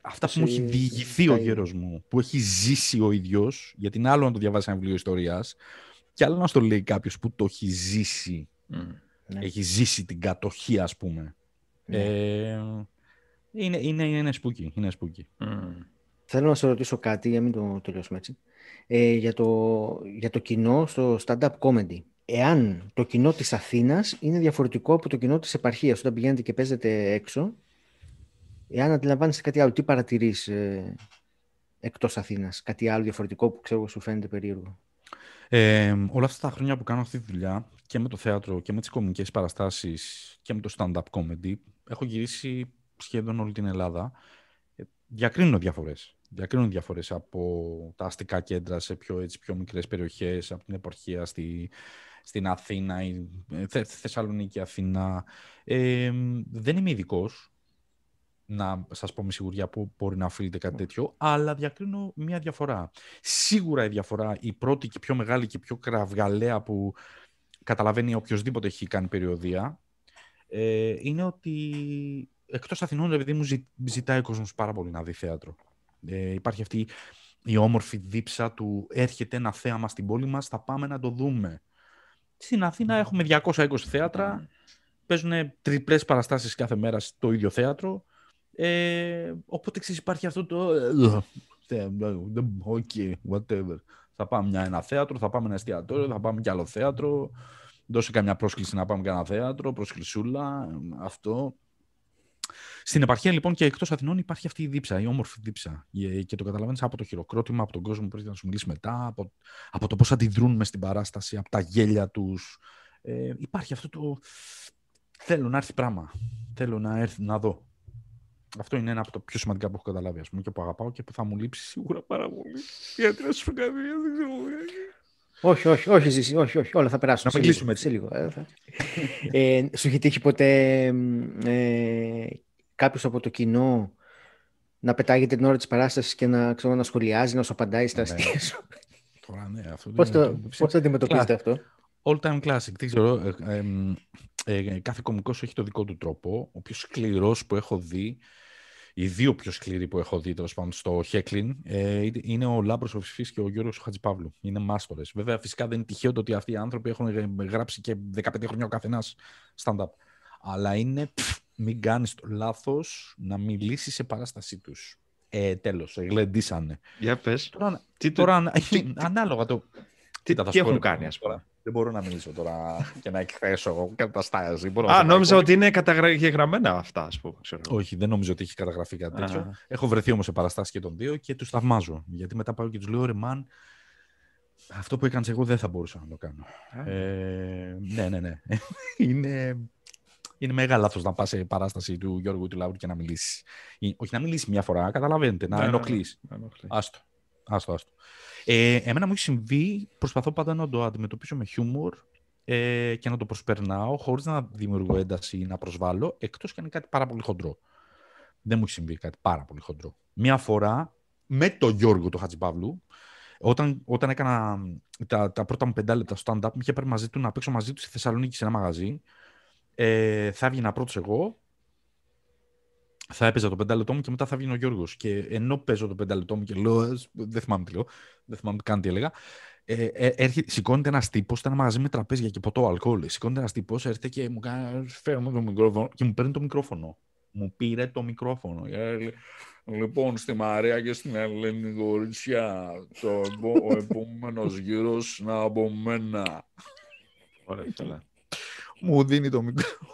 αυτά που μου έχει διηγηθεί ο γέρος μου, που έχει ζήσει ο ίδιος, γιατί είναι άλλο να το διαβάσει ένα βιβλίο ιστορίας, και άλλο να στο λέει κάποιος που το έχει ζήσει. Mm. Έχει ζήσει την κατοχή, ας πούμε. Ναι. Ε, είναι, είναι, είναι spooky. Είναι spooky. Θέλω να σε ρωτήσω κάτι, για μην το τελειώσουμε έτσι. Ε, για, το, για το κοινό στο stand-up comedy. Εάν το κοινό της Αθήνας είναι διαφορετικό από το κοινό της επαρχίας, όταν πηγαίνετε και παίζετε έξω, εάν αντιλαμβάνεστε κάτι άλλο, τι παρατηρείς ε, εκτός Αθήνας, κάτι άλλο διαφορετικό που ξέρω σου φαίνεται περίεργο; Ε, όλα αυτά τα χρόνια που κάνω αυτή τη δουλειά και με το θέατρο και με τις κομικές παραστάσεις και με το stand-up comedy, έχω γυρίσει σχεδόν όλη την Ελλάδα. Ε, διακρίνω διαφορές διακρίνουν διαφορές από τα αστικά κέντρα σε πιο, έτσι, πιο μικρές περιοχές, από την επαρχία στη, στην Αθήνα, η Θε, Θεσσαλονίκη, Αθήνα. Ε, δεν είμαι ειδικός να σας πω με σιγουριά που μπορεί να οφείλεται κάτι τέτοιο, αλλά διακρίνω μια διαφορά. Σίγουρα η διαφορά, η πρώτη και πιο μεγάλη και πιο κραυγαλαία που καταλαβαίνει οποιοδήποτε έχει κάνει περιοδία, ε, είναι ότι εκτός Αθηνών, επειδή μου ζητάει ο κόσμος πάρα πολύ να δει θέατρο. Ε, υπάρχει αυτή η όμορφη δίψα του έρχεται ένα θέαμα στην πόλη μας, θα πάμε να το δούμε. Στην Αθήνα έχουμε 220 θέατρα, παίζουν τριπλές παραστάσεις κάθε μέρα στο ίδιο θέατρο, ε, οπότε ξέρεις υπάρχει αυτό το... Okay, whatever. Θα πάμε μια ένα θέατρο, θα πάμε ένα εστιατόριο, θα πάμε κι άλλο θέατρο, δώσε καμιά πρόσκληση να πάμε και ένα θέατρο, προσκλησούλα, αυτό. Στην επαρχία λοιπόν και εκτός Αθηνών υπάρχει αυτή η δίψα, η όμορφη δίψα. Ε, και το καταλαβαίνεις από το χειροκρότημα, από τον κόσμο που πρέπει να σου μιλήσει μετά, από, από το πώς αντιδρούν μες στην παράσταση, από τα γέλια τους. Ε, υπάρχει αυτό το. Θέλω να έρθει πράγμα. Θέλω να έρθει να δω. Αυτό είναι ένα από τα πιο σημαντικά που έχω καταλάβει ας πούμε, και που αγαπάω και που θα μου λείψει σίγουρα πάρα πολύ. Γιατί να σου πω κάτι, δεν ξέρω. Όχι, όχι, όχι, ζήσει, όχι, όχι, όλα θα περάσουν. Να μιλήσουμε έτσι. Σε λίγο. Ε, ε, σου έχει τύχει ποτέ ε, κάποιος από το κοινό να πετάγεται την ώρα της παράστασης και να, ξέρω, να σχολιάζει, να σου απαντάει στα ναι. αστεία σου; Τώρα ναι, αυτό Πώς το, πώς το αντιμετωπίζετε αυτό; All time classic. Δεν ξέρω, ε, ε, κάθε κομικός έχει το δικό του τρόπο. Ο πιο σκληρός που έχω δει, οι δύο πιο σκληροί που έχω δει τέλος πάντων στο Χέκλιν, ε, είναι ο Λάμπρος ο Φυσφής και ο Γιώργος Χατζηπαύλου. Είναι μάστορες. Βέβαια, φυσικά δεν είναι τυχαίο το ότι αυτοί οι άνθρωποι έχουν γράψει και 15 χρόνια ο καθένας stand-up. Αλλά είναι μην κάνεις το λάθος να μιλήσεις σε παράστασή τους. Ε, τέλος, γλεντήσανε. Για πες. Τώρα, τι, τώρα τι, ανάλογα το... Τι, τι, τι έχουν κάνει, ας πούμε; Δεν μπορώ να μιλήσω τώρα και να εκθέσω καταστάσει. Α, νόμιζα ότι είναι καταγραμμένα αυτά, ας πούμε. Ξέρω. Όχι, δεν νομίζω ότι έχει καταγραφεί κάτι τέτοιο. Έχω βρεθεί όμως σε παραστάσεις και των δύο και τους θαυμάζω. Γιατί μετά πάω και τους λέω, ρε μαν, αυτό που έκανες εγώ δεν θα μπορούσα να το κάνω. Ε, ναι, ναι, ναι. είναι είναι μεγάλο λάθος να πας σε παράσταση του Γιώργου του Λαούρ και να μιλήσεις. Όχι να μιλήσεις μια φορά, καταλαβαίνετε, να ναι, ενοχλείς. Ναι, ναι, άστο. Άστο, άστο. Ε, εμένα μου έχει συμβεί, προσπαθώ πάντα να το αντιμετωπίσω με χιούμορ ε, και να το προσπερνάω χωρίς να δημιουργώ ένταση ή να προσβάλλω, εκτός και αν είναι κάτι πάρα πολύ χοντρό. Δεν μου έχει συμβεί κάτι πάρα πολύ χοντρό. Μία φορά με τον Γιώργο του Χατζηπαύλου, όταν, όταν έκανα τα, τα πρώτα μου πεντά λεπτά στο stand-up, με είχε πάρει μαζί του να παίξω μαζί του στη Θεσσαλονίκη σε ένα μαγαζί ε, θα έβγαινα πρώτος εγώ, θα έπαιζα το πεντάλεπτό μου και μετά θα βγει ο Γιώργος. Και ενώ παίζω το πεντάλεπτό μου και λέω, δεν θυμάμαι τι λέω, δεν θυμάμαι καν τι έλεγα, ε, ε, έρχεται, σηκώνεται ένας τύπος, ήταν μαζί με τραπέζια και ποτό αλκοόλ. Σηκώνεται ένας τύπος, έρχεται και μου κάνει, φέρνω το μικρόφωνο και μου παίρνει το μικρόφωνο. Μου πήρε το μικρόφωνο. Ε, λοιπόν, στη Μαρία και στην Ελένη Κορίτσια, το, ο επόμενος γύρος να από μένα. Ωραία, μου δίνει το μικρόφωνο.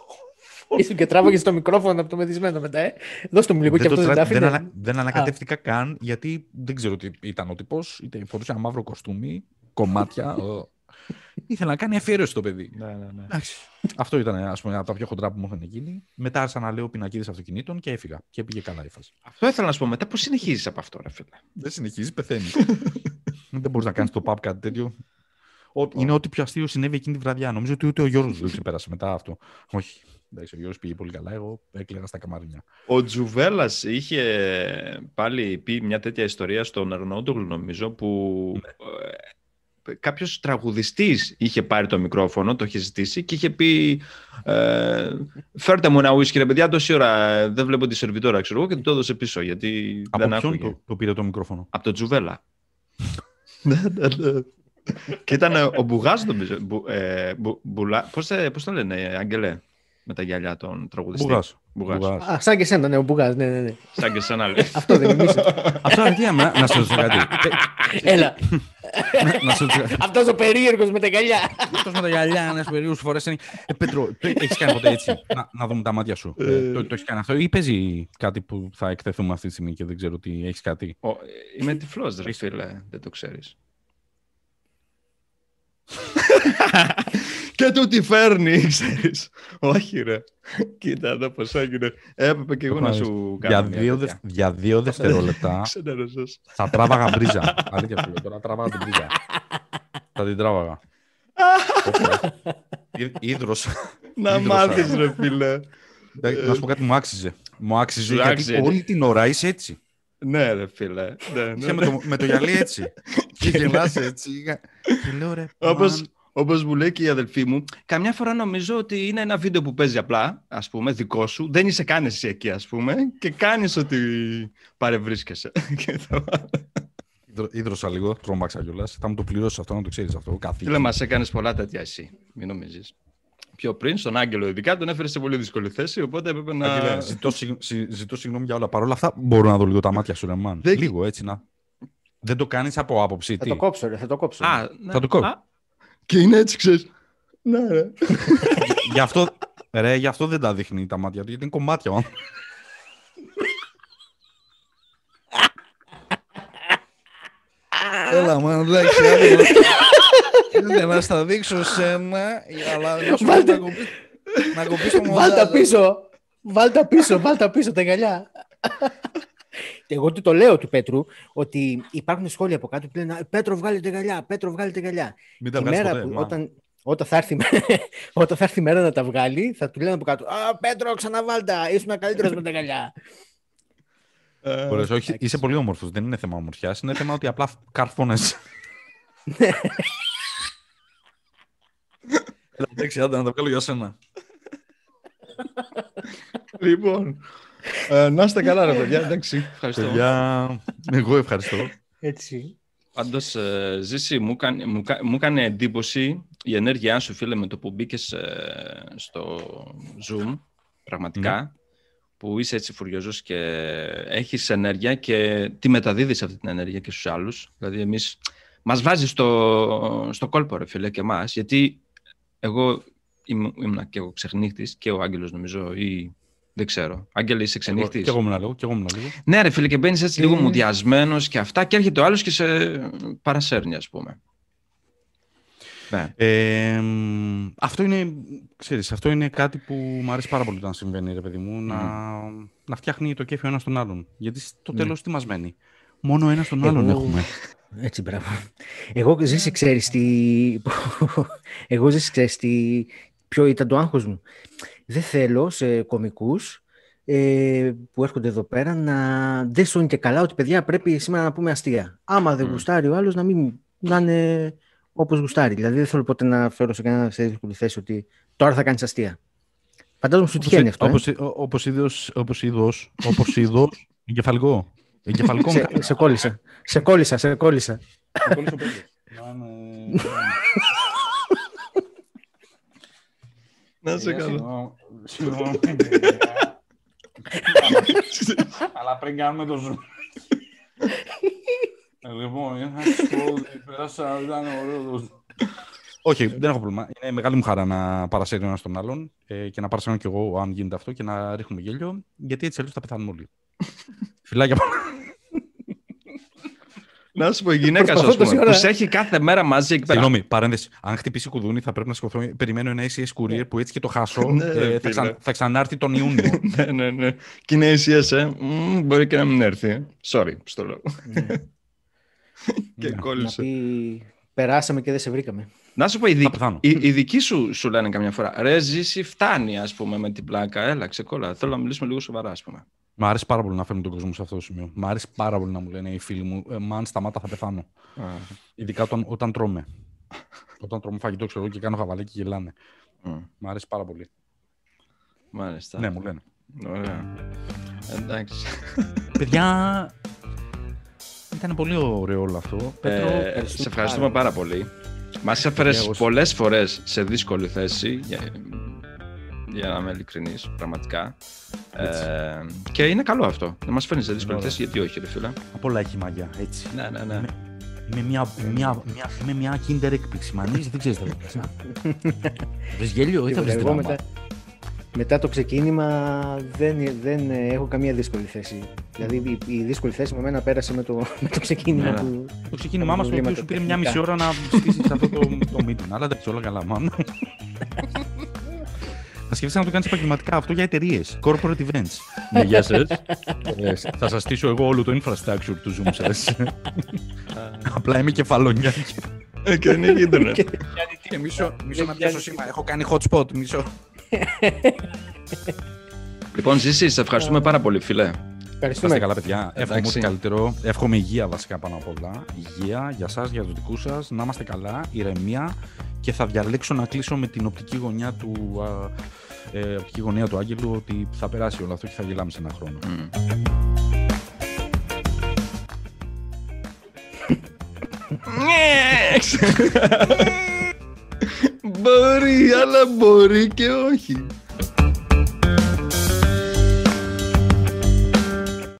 Ήσουν και τράβαγες το μικρόφωνο από το μεθυσμένο μετά, ε. Δώσ' το μου λίγο και αυτό δεν Δεν, ανα, δεν ανακατεύτηκα καν, γιατί δεν ξέρω τι ήταν ο τύπο. Είτε φορούσε ένα μαύρο κοστούμι, κομμάτια. Ήθελε να κάνει αφιέρωση το παιδί. Ναι, ναι, ναι. Εντάξει. Αυτό ήταν ας πούμε, από τα πιο χοντρά που μου είχαν γίνει. Μετά άρχισα να λέω πινακίδες αυτοκινήτων και έφυγα. Και πήγε καλά η φάση. Αυτό ήθελα να σου πω μετά. Πώς συνεχίζεις από αυτό, ρε φίλε; Δεν συνεχίζει, πεθαίνει. δεν μπορείς να κάνεις το pub κάτι τέτοιο. Ο- Είναι ό,τι πιο αστείο συνέβη εκείνη τη βραδιά. Νομίζω ότι ούτε ο Γιώργος δεν ξεπέρασε μετά αυτό. Όχι. Εντάξει, ο Γιώργος πήγε πολύ καλά. Εγώ έκλαιγα στα καμαρίνια. Ο Τζουβέλλα είχε πάλι πει μια τέτοια ιστορία στον Αρνόντογλου, νομίζω, που ε, κάποιος τραγουδιστής είχε πάρει το μικρόφωνο, το είχε ζητήσει και είχε πει ε, φέρτε μου ένα ουίσκι ρε παιδιά, τόση ώρα ε, δεν βλέπω τη σερβιτόρα, ξέρω εγώ, και του το έδωσε πίσω, γιατί Από δεν ποιον άκουγε. το, το πήρε το μικρόφωνο; Από τον Τζουβέλλα. Ναι, ναι, ναι. και ήταν ο Μπουγάς, νομίζω. Μπου, ε, μπου, μπουλά, πώς, ε, πώς το λένε, ε, Άγγελε, με τα γυαλιά των τραγουδιστή. Μπουγάς. Μπουγάς. Μπουγάς. Α, σαν και εσένα, ναι, ο Μπουγάς, ναι, ναι, ναι. Σαν και σένα λέει. Αυτό δεν είναι. Αυτό είναι τι, να, να σε ρωτήσω κάτι. Έλα. να, να σε ρωτήσω κάτι. Αυτός ο περίεργος με τα γυαλιά. Αυτός με τα γυαλιά, ένας περίεργος φορές είναι... Ε, Πέτρο, το έχεις κάνει ποτέ έτσι; να, να δούμε τα μάτια σου. Ε, το, το έχεις κάνει αυτό; Ή παίζει κάτι που θα εκτεθούμε αυτή τη στιγμή και δεν ξέρω τι έχεις κάτι; Ο, ε, είμαι τυφλός, ρε φίλε. Δεν το ξέρεις. και του τη φέρνει, ξέρεις. Όχι ρε. Κοίτα εδώ πώς έγινε. Έπρεπε και εγώ να σου κάνω για, μια δύο, τέτοια. δευ- για δύο δευτερόλεπτα Ξενέρωσες. θα τράβαγα μπρίζα. Αλήθεια σου λέω, τώρα τράβαγα την μπρίζα. θα την τράβαγα. Ήδρωσα. Να Ίδρωσα. μάθεις ρε φίλε. Ε, Να σου πω κάτι, μου άξιζε. Μου άξιζε Σου γιατί άξιζε. όλη την ώρα είσαι έτσι. ναι ρε φίλε. Ναι, ναι, Είσαι ναι. με το, με το γυαλί έτσι. και γελάς έτσι. Και λέω ρε. Όπως, man, όπως μου λέει και η αδελφή μου, καμιά φορά νομίζω ότι είναι ένα βίντεο που παίζει απλά, ας πούμε, δικό σου. Δεν είσαι καν εσύ εκεί, ας πούμε, και κάνεις ότι παρευρίσκεσαι. Και το- Ήδρο- Ήδρωσα λίγο, τρόμαξα κιόλας. Θα μου το πληρώσεις αυτό, να το ξέρεις αυτό. Καθήκη. Φίλε, μας έκανες πολλά τέτοια εσύ, μην νομίζεις. Πιο πριν, στον Άγγελο ειδικά, τον έφερε σε πολύ δύσκολη θέση, οπότε έπρεπε να... Άγγελε, ζητώ, συγ- συ- ζητώ συγγνώμη για όλα. Παρ' όλα αυτά, μπορώ να δω λίγο τα μάτια σου, ρε μαν. Δεν- Λίγο έτσι να. Δεν το κάνεις από άποψη. Θα Τι; το κόψω, ρε, θα το κόψω. Α, ναι. Θα το κόβω. Α, Και είναι έτσι, ξέρεις. Ναι, ρε. γι, αυτό, ρε, γι' αυτό δεν τα δείχνει τα μάτια του, γιατί είναι κομμάτια. ο άνθρωπος. Έλα, μαν, εντάξει. Δεν να στα δείξω σένα, αλλά να σου πω Βάλτε- να κοπείς- να κοπείς το Βάλ τα μοντάζ. πίσω. Βάλ τα πίσω, βάλ τα πίσω τα γυαλιά. Και εγώ του το λέω του Πέτρου ότι υπάρχουν σχόλια από κάτω που λένε «Α, Πέτρο βγάλε τα γυαλιά, Πέτρο βγάλε τα γυαλιά. Μην τα Τη βγάζεις μέρα ποτέ, που μαν. όταν, όταν, θα έρθει, όταν θα έρθει η μέρα να τα βγάλει θα του λένε από κάτω «Α, Πέτρο ξαναβάλτα, ήσουν καλύτερος με τα γυαλιά». Ε, Μπορείς, όχι, είσαι πολύ όμορφος. Δεν είναι θέμα ομορφιάς. Είναι θέμα ότι απλά καρφώνεσαι. Έλα, εντάξει, άντε να τα βγάλω για σένα. Λοιπόν, ε, να είστε καλά ρε παιδιά, εντάξει, ευχαριστώ. Παιδιά, εγώ ευχαριστώ. Έτσι. Πάντως, Ζήση, μου, έκανε- μου, κα- μου έκανε εντύπωση η ενέργειά σου, φίλε, με το που μπήκες στο Zoom, πραγματικά, που είσαι έτσι φουριόζος και έχεις ενέργεια και τη μεταδίδεις αυτή την ενέργεια και στους άλλους. Δηλαδή, εμείς, μας βάζει στο, στο κόλπο, ρε φίλε, και εμάς, γιατί εγώ ήμουν, ήμουνα και εγώ ξεχνύχτης και ο Άγγελος, νομίζω, ή δεν ξέρω. Άγγελε, είσαι Και ξενύχτης. εγώ ήμουν λίγο, και εγώ ήμουν λίγο. Ναι, ρε φίλε, και μπαίνεις έτσι Ε. λίγο μουδιασμένος και αυτά, και έρχεται ο άλλος και σε παρασέρνει, ας πούμε. Ναι. Ε, μ, αυτό είναι, ξέρεις, αυτό είναι κάτι που μου αρέσει πάρα πολύ να συμβαίνει, ρε παιδί μου, να, να φτιάχνει το κέφι ο ένας τον άλλον. Γιατί στο τέλος τι μας μένει; Μόνο ένα τον άλλον Εγώ- έχουμε. Έτσι, μπράβο. Εγώ ζήσει, ξέρεις τι... Εγώ ζήσει, ξέρεις τι... Ποιο ήταν το άγχος μου. Δεν θέλω σε κομικούς ε, που έρχονται εδώ πέρα να δεν σου είναι και καλά ότι παιδιά πρέπει σήμερα να πούμε αστεία. Άμα δεν Μμ. γουστάρει ο άλλος να μην να είναι όπως γουστάρει. Δηλαδή δεν θέλω ποτέ να φέρω σε κανένα σε δύσκολη θέση ότι τώρα θα κάνεις αστεία. Φαντάζομαι σου τυχαίνει αυτό. ε. Όπως, ο- όπως είδος, όπως είδος, όπως είδος, εγκεφαλικό. Εγκεφαλικό μου σε, σε κόλλησα. Σε κόλλησα, σε κόλλησα. Να σε καλά. Συγγνώμη. Αλλά πριν κάνουμε το zoom. Ε, Λοιπόν, είναι πέρασα, ήταν ωραίος το zoom. Όχι, δεν έχω πρόβλημα. Είναι μεγάλη μου χαρά να παρασύρει ο ένας τον άλλον ε, και να παρασύρω κι εγώ, αν γίνεται αυτό, και να ρίχνουμε γέλιο, γιατί έτσι αλλιώς θα πεθάνουμε όλοι. Φιλάκια. Να σου πω, η γυναίκα σου, Προσπαθώ τόση ώρα. που σε έχει κάθε μέρα μαζί εκεί πέρα. Συγγνώμη, παρένθεση. Αν χτυπήσει κουδούνι, θα πρέπει να σηκωθώ. Περιμένω ένα ACS courier που έτσι και το χάσω. Ναι, ε, ρε, θα, ξα... φίλε. θα ξανάρθει τον Ιούνιο. ναι, ναι, ναι. Και είναι ACS, ε. Μμμ, μπορεί και να μην έρθει. ε. Sorry, στο λέω. και Ναι. Να κόλλησε. πει, περάσαμε και δεν σε βρήκαμε. Να σου πω, οι, Θα δικ... πεθάνω. οι, οι δικοί σου σου λένε καμιά φορά. Ρε, ζήσει, φτάνει, ας πούμε, με την πλάκα. Έλα, ξεκόλα. Θέλω να μιλήσουμε λίγο σοβαρά, ας πούμε. Μ' άρεσε πάρα πολύ να φέρνω τον κόσμο σε αυτό το σημείο. Μ' άρεσε πάρα πολύ να μου λένε οι φίλοι μου, ε, Μαν, σταμάτα, θα πεθάνω. Ειδικά όταν, όταν τρώμε. όταν τρώμε φαγητό, ξέρω εγώ, και κάνω χαβαλέ και γελάνε. Μμ, Μ' άρεσε πάρα πολύ. Μάλιστα. Ναι, μου λένε. Ωραία. Εντάξει. Παιδιά, ήταν πολύ ωραίο όλο αυτό. Πέτρο, Ε, ευχαριστούμε σε ευχαριστούμε πάρα πάρα πολύ. Μας έφερες εγώ- πολλές φορές σε δύσκολη θέση, για, για να είμαι ειλικρινής, πραγματικά. Ε, και είναι καλό αυτό. Να μας φέρνεις σε δύσκολη Ωραία. θέση, γιατί όχι, ρε φίλε. απ' όλα έχει μαγιά, έτσι. Ναι, ναι, ναι. Είμαι μια, μια, μια, είμαι μια kinder έκπληξη. Μανίζεις, δεν ξέρεις τι θα βγεις, α. Βρεις γέλιο ή θα βρεις Εγώ δράμα; μετά, μετά το ξεκίνημα δεν, δεν έχω καμία δύσκολη θέση. Δηλαδή η, η δύσκολη θέση με μένα πέρασε με το, με το ξεκίνημα Ναι. του. Το ξεκίνημά μας το οποίο προβλήματα σου πήρε μια τεχνικά. μισή ώρα να στήσεις αυτό το, το meeting. Αλλά δεν όλα καλά, μάλλον. Θα σκέφτεσαι να το κάνεις επαγγελματικά αυτό για εταιρείες. Corporate events. ναι, γεια σας. Ε, θα σας στήσω εγώ όλο το infrastructure του Zoom σας. Απλά είμαι κεφαλονιά. Ε, και δεν έχει ίντερνετ. Και μισό, μισό να πιάσω σήμα. Έχω κάνει hotspot, μισό. Λοιπόν, Ζήση, σε ευχαριστούμε πάρα πολύ, φίλε. Να είστε Ευχαριστούμε. καλά, παιδιά. Εύχομαι Εντάξει. ό,τι καλύτερο. Εύχομαι υγεία βασικά πάνω απ' όλα. Υγεία για σας, για τους δικούς σας. Να είμαστε καλά, ηρεμία. Και θα διαλέξω να κλείσω με την οπτική γωνιά του, α, ε, οπτική γωνία του Άγγελου ότι θα περάσει όλο αυτό και θα γελάμε σε ένα χρόνο. Μμ. μπορεί, αλλά μπορεί και όχι.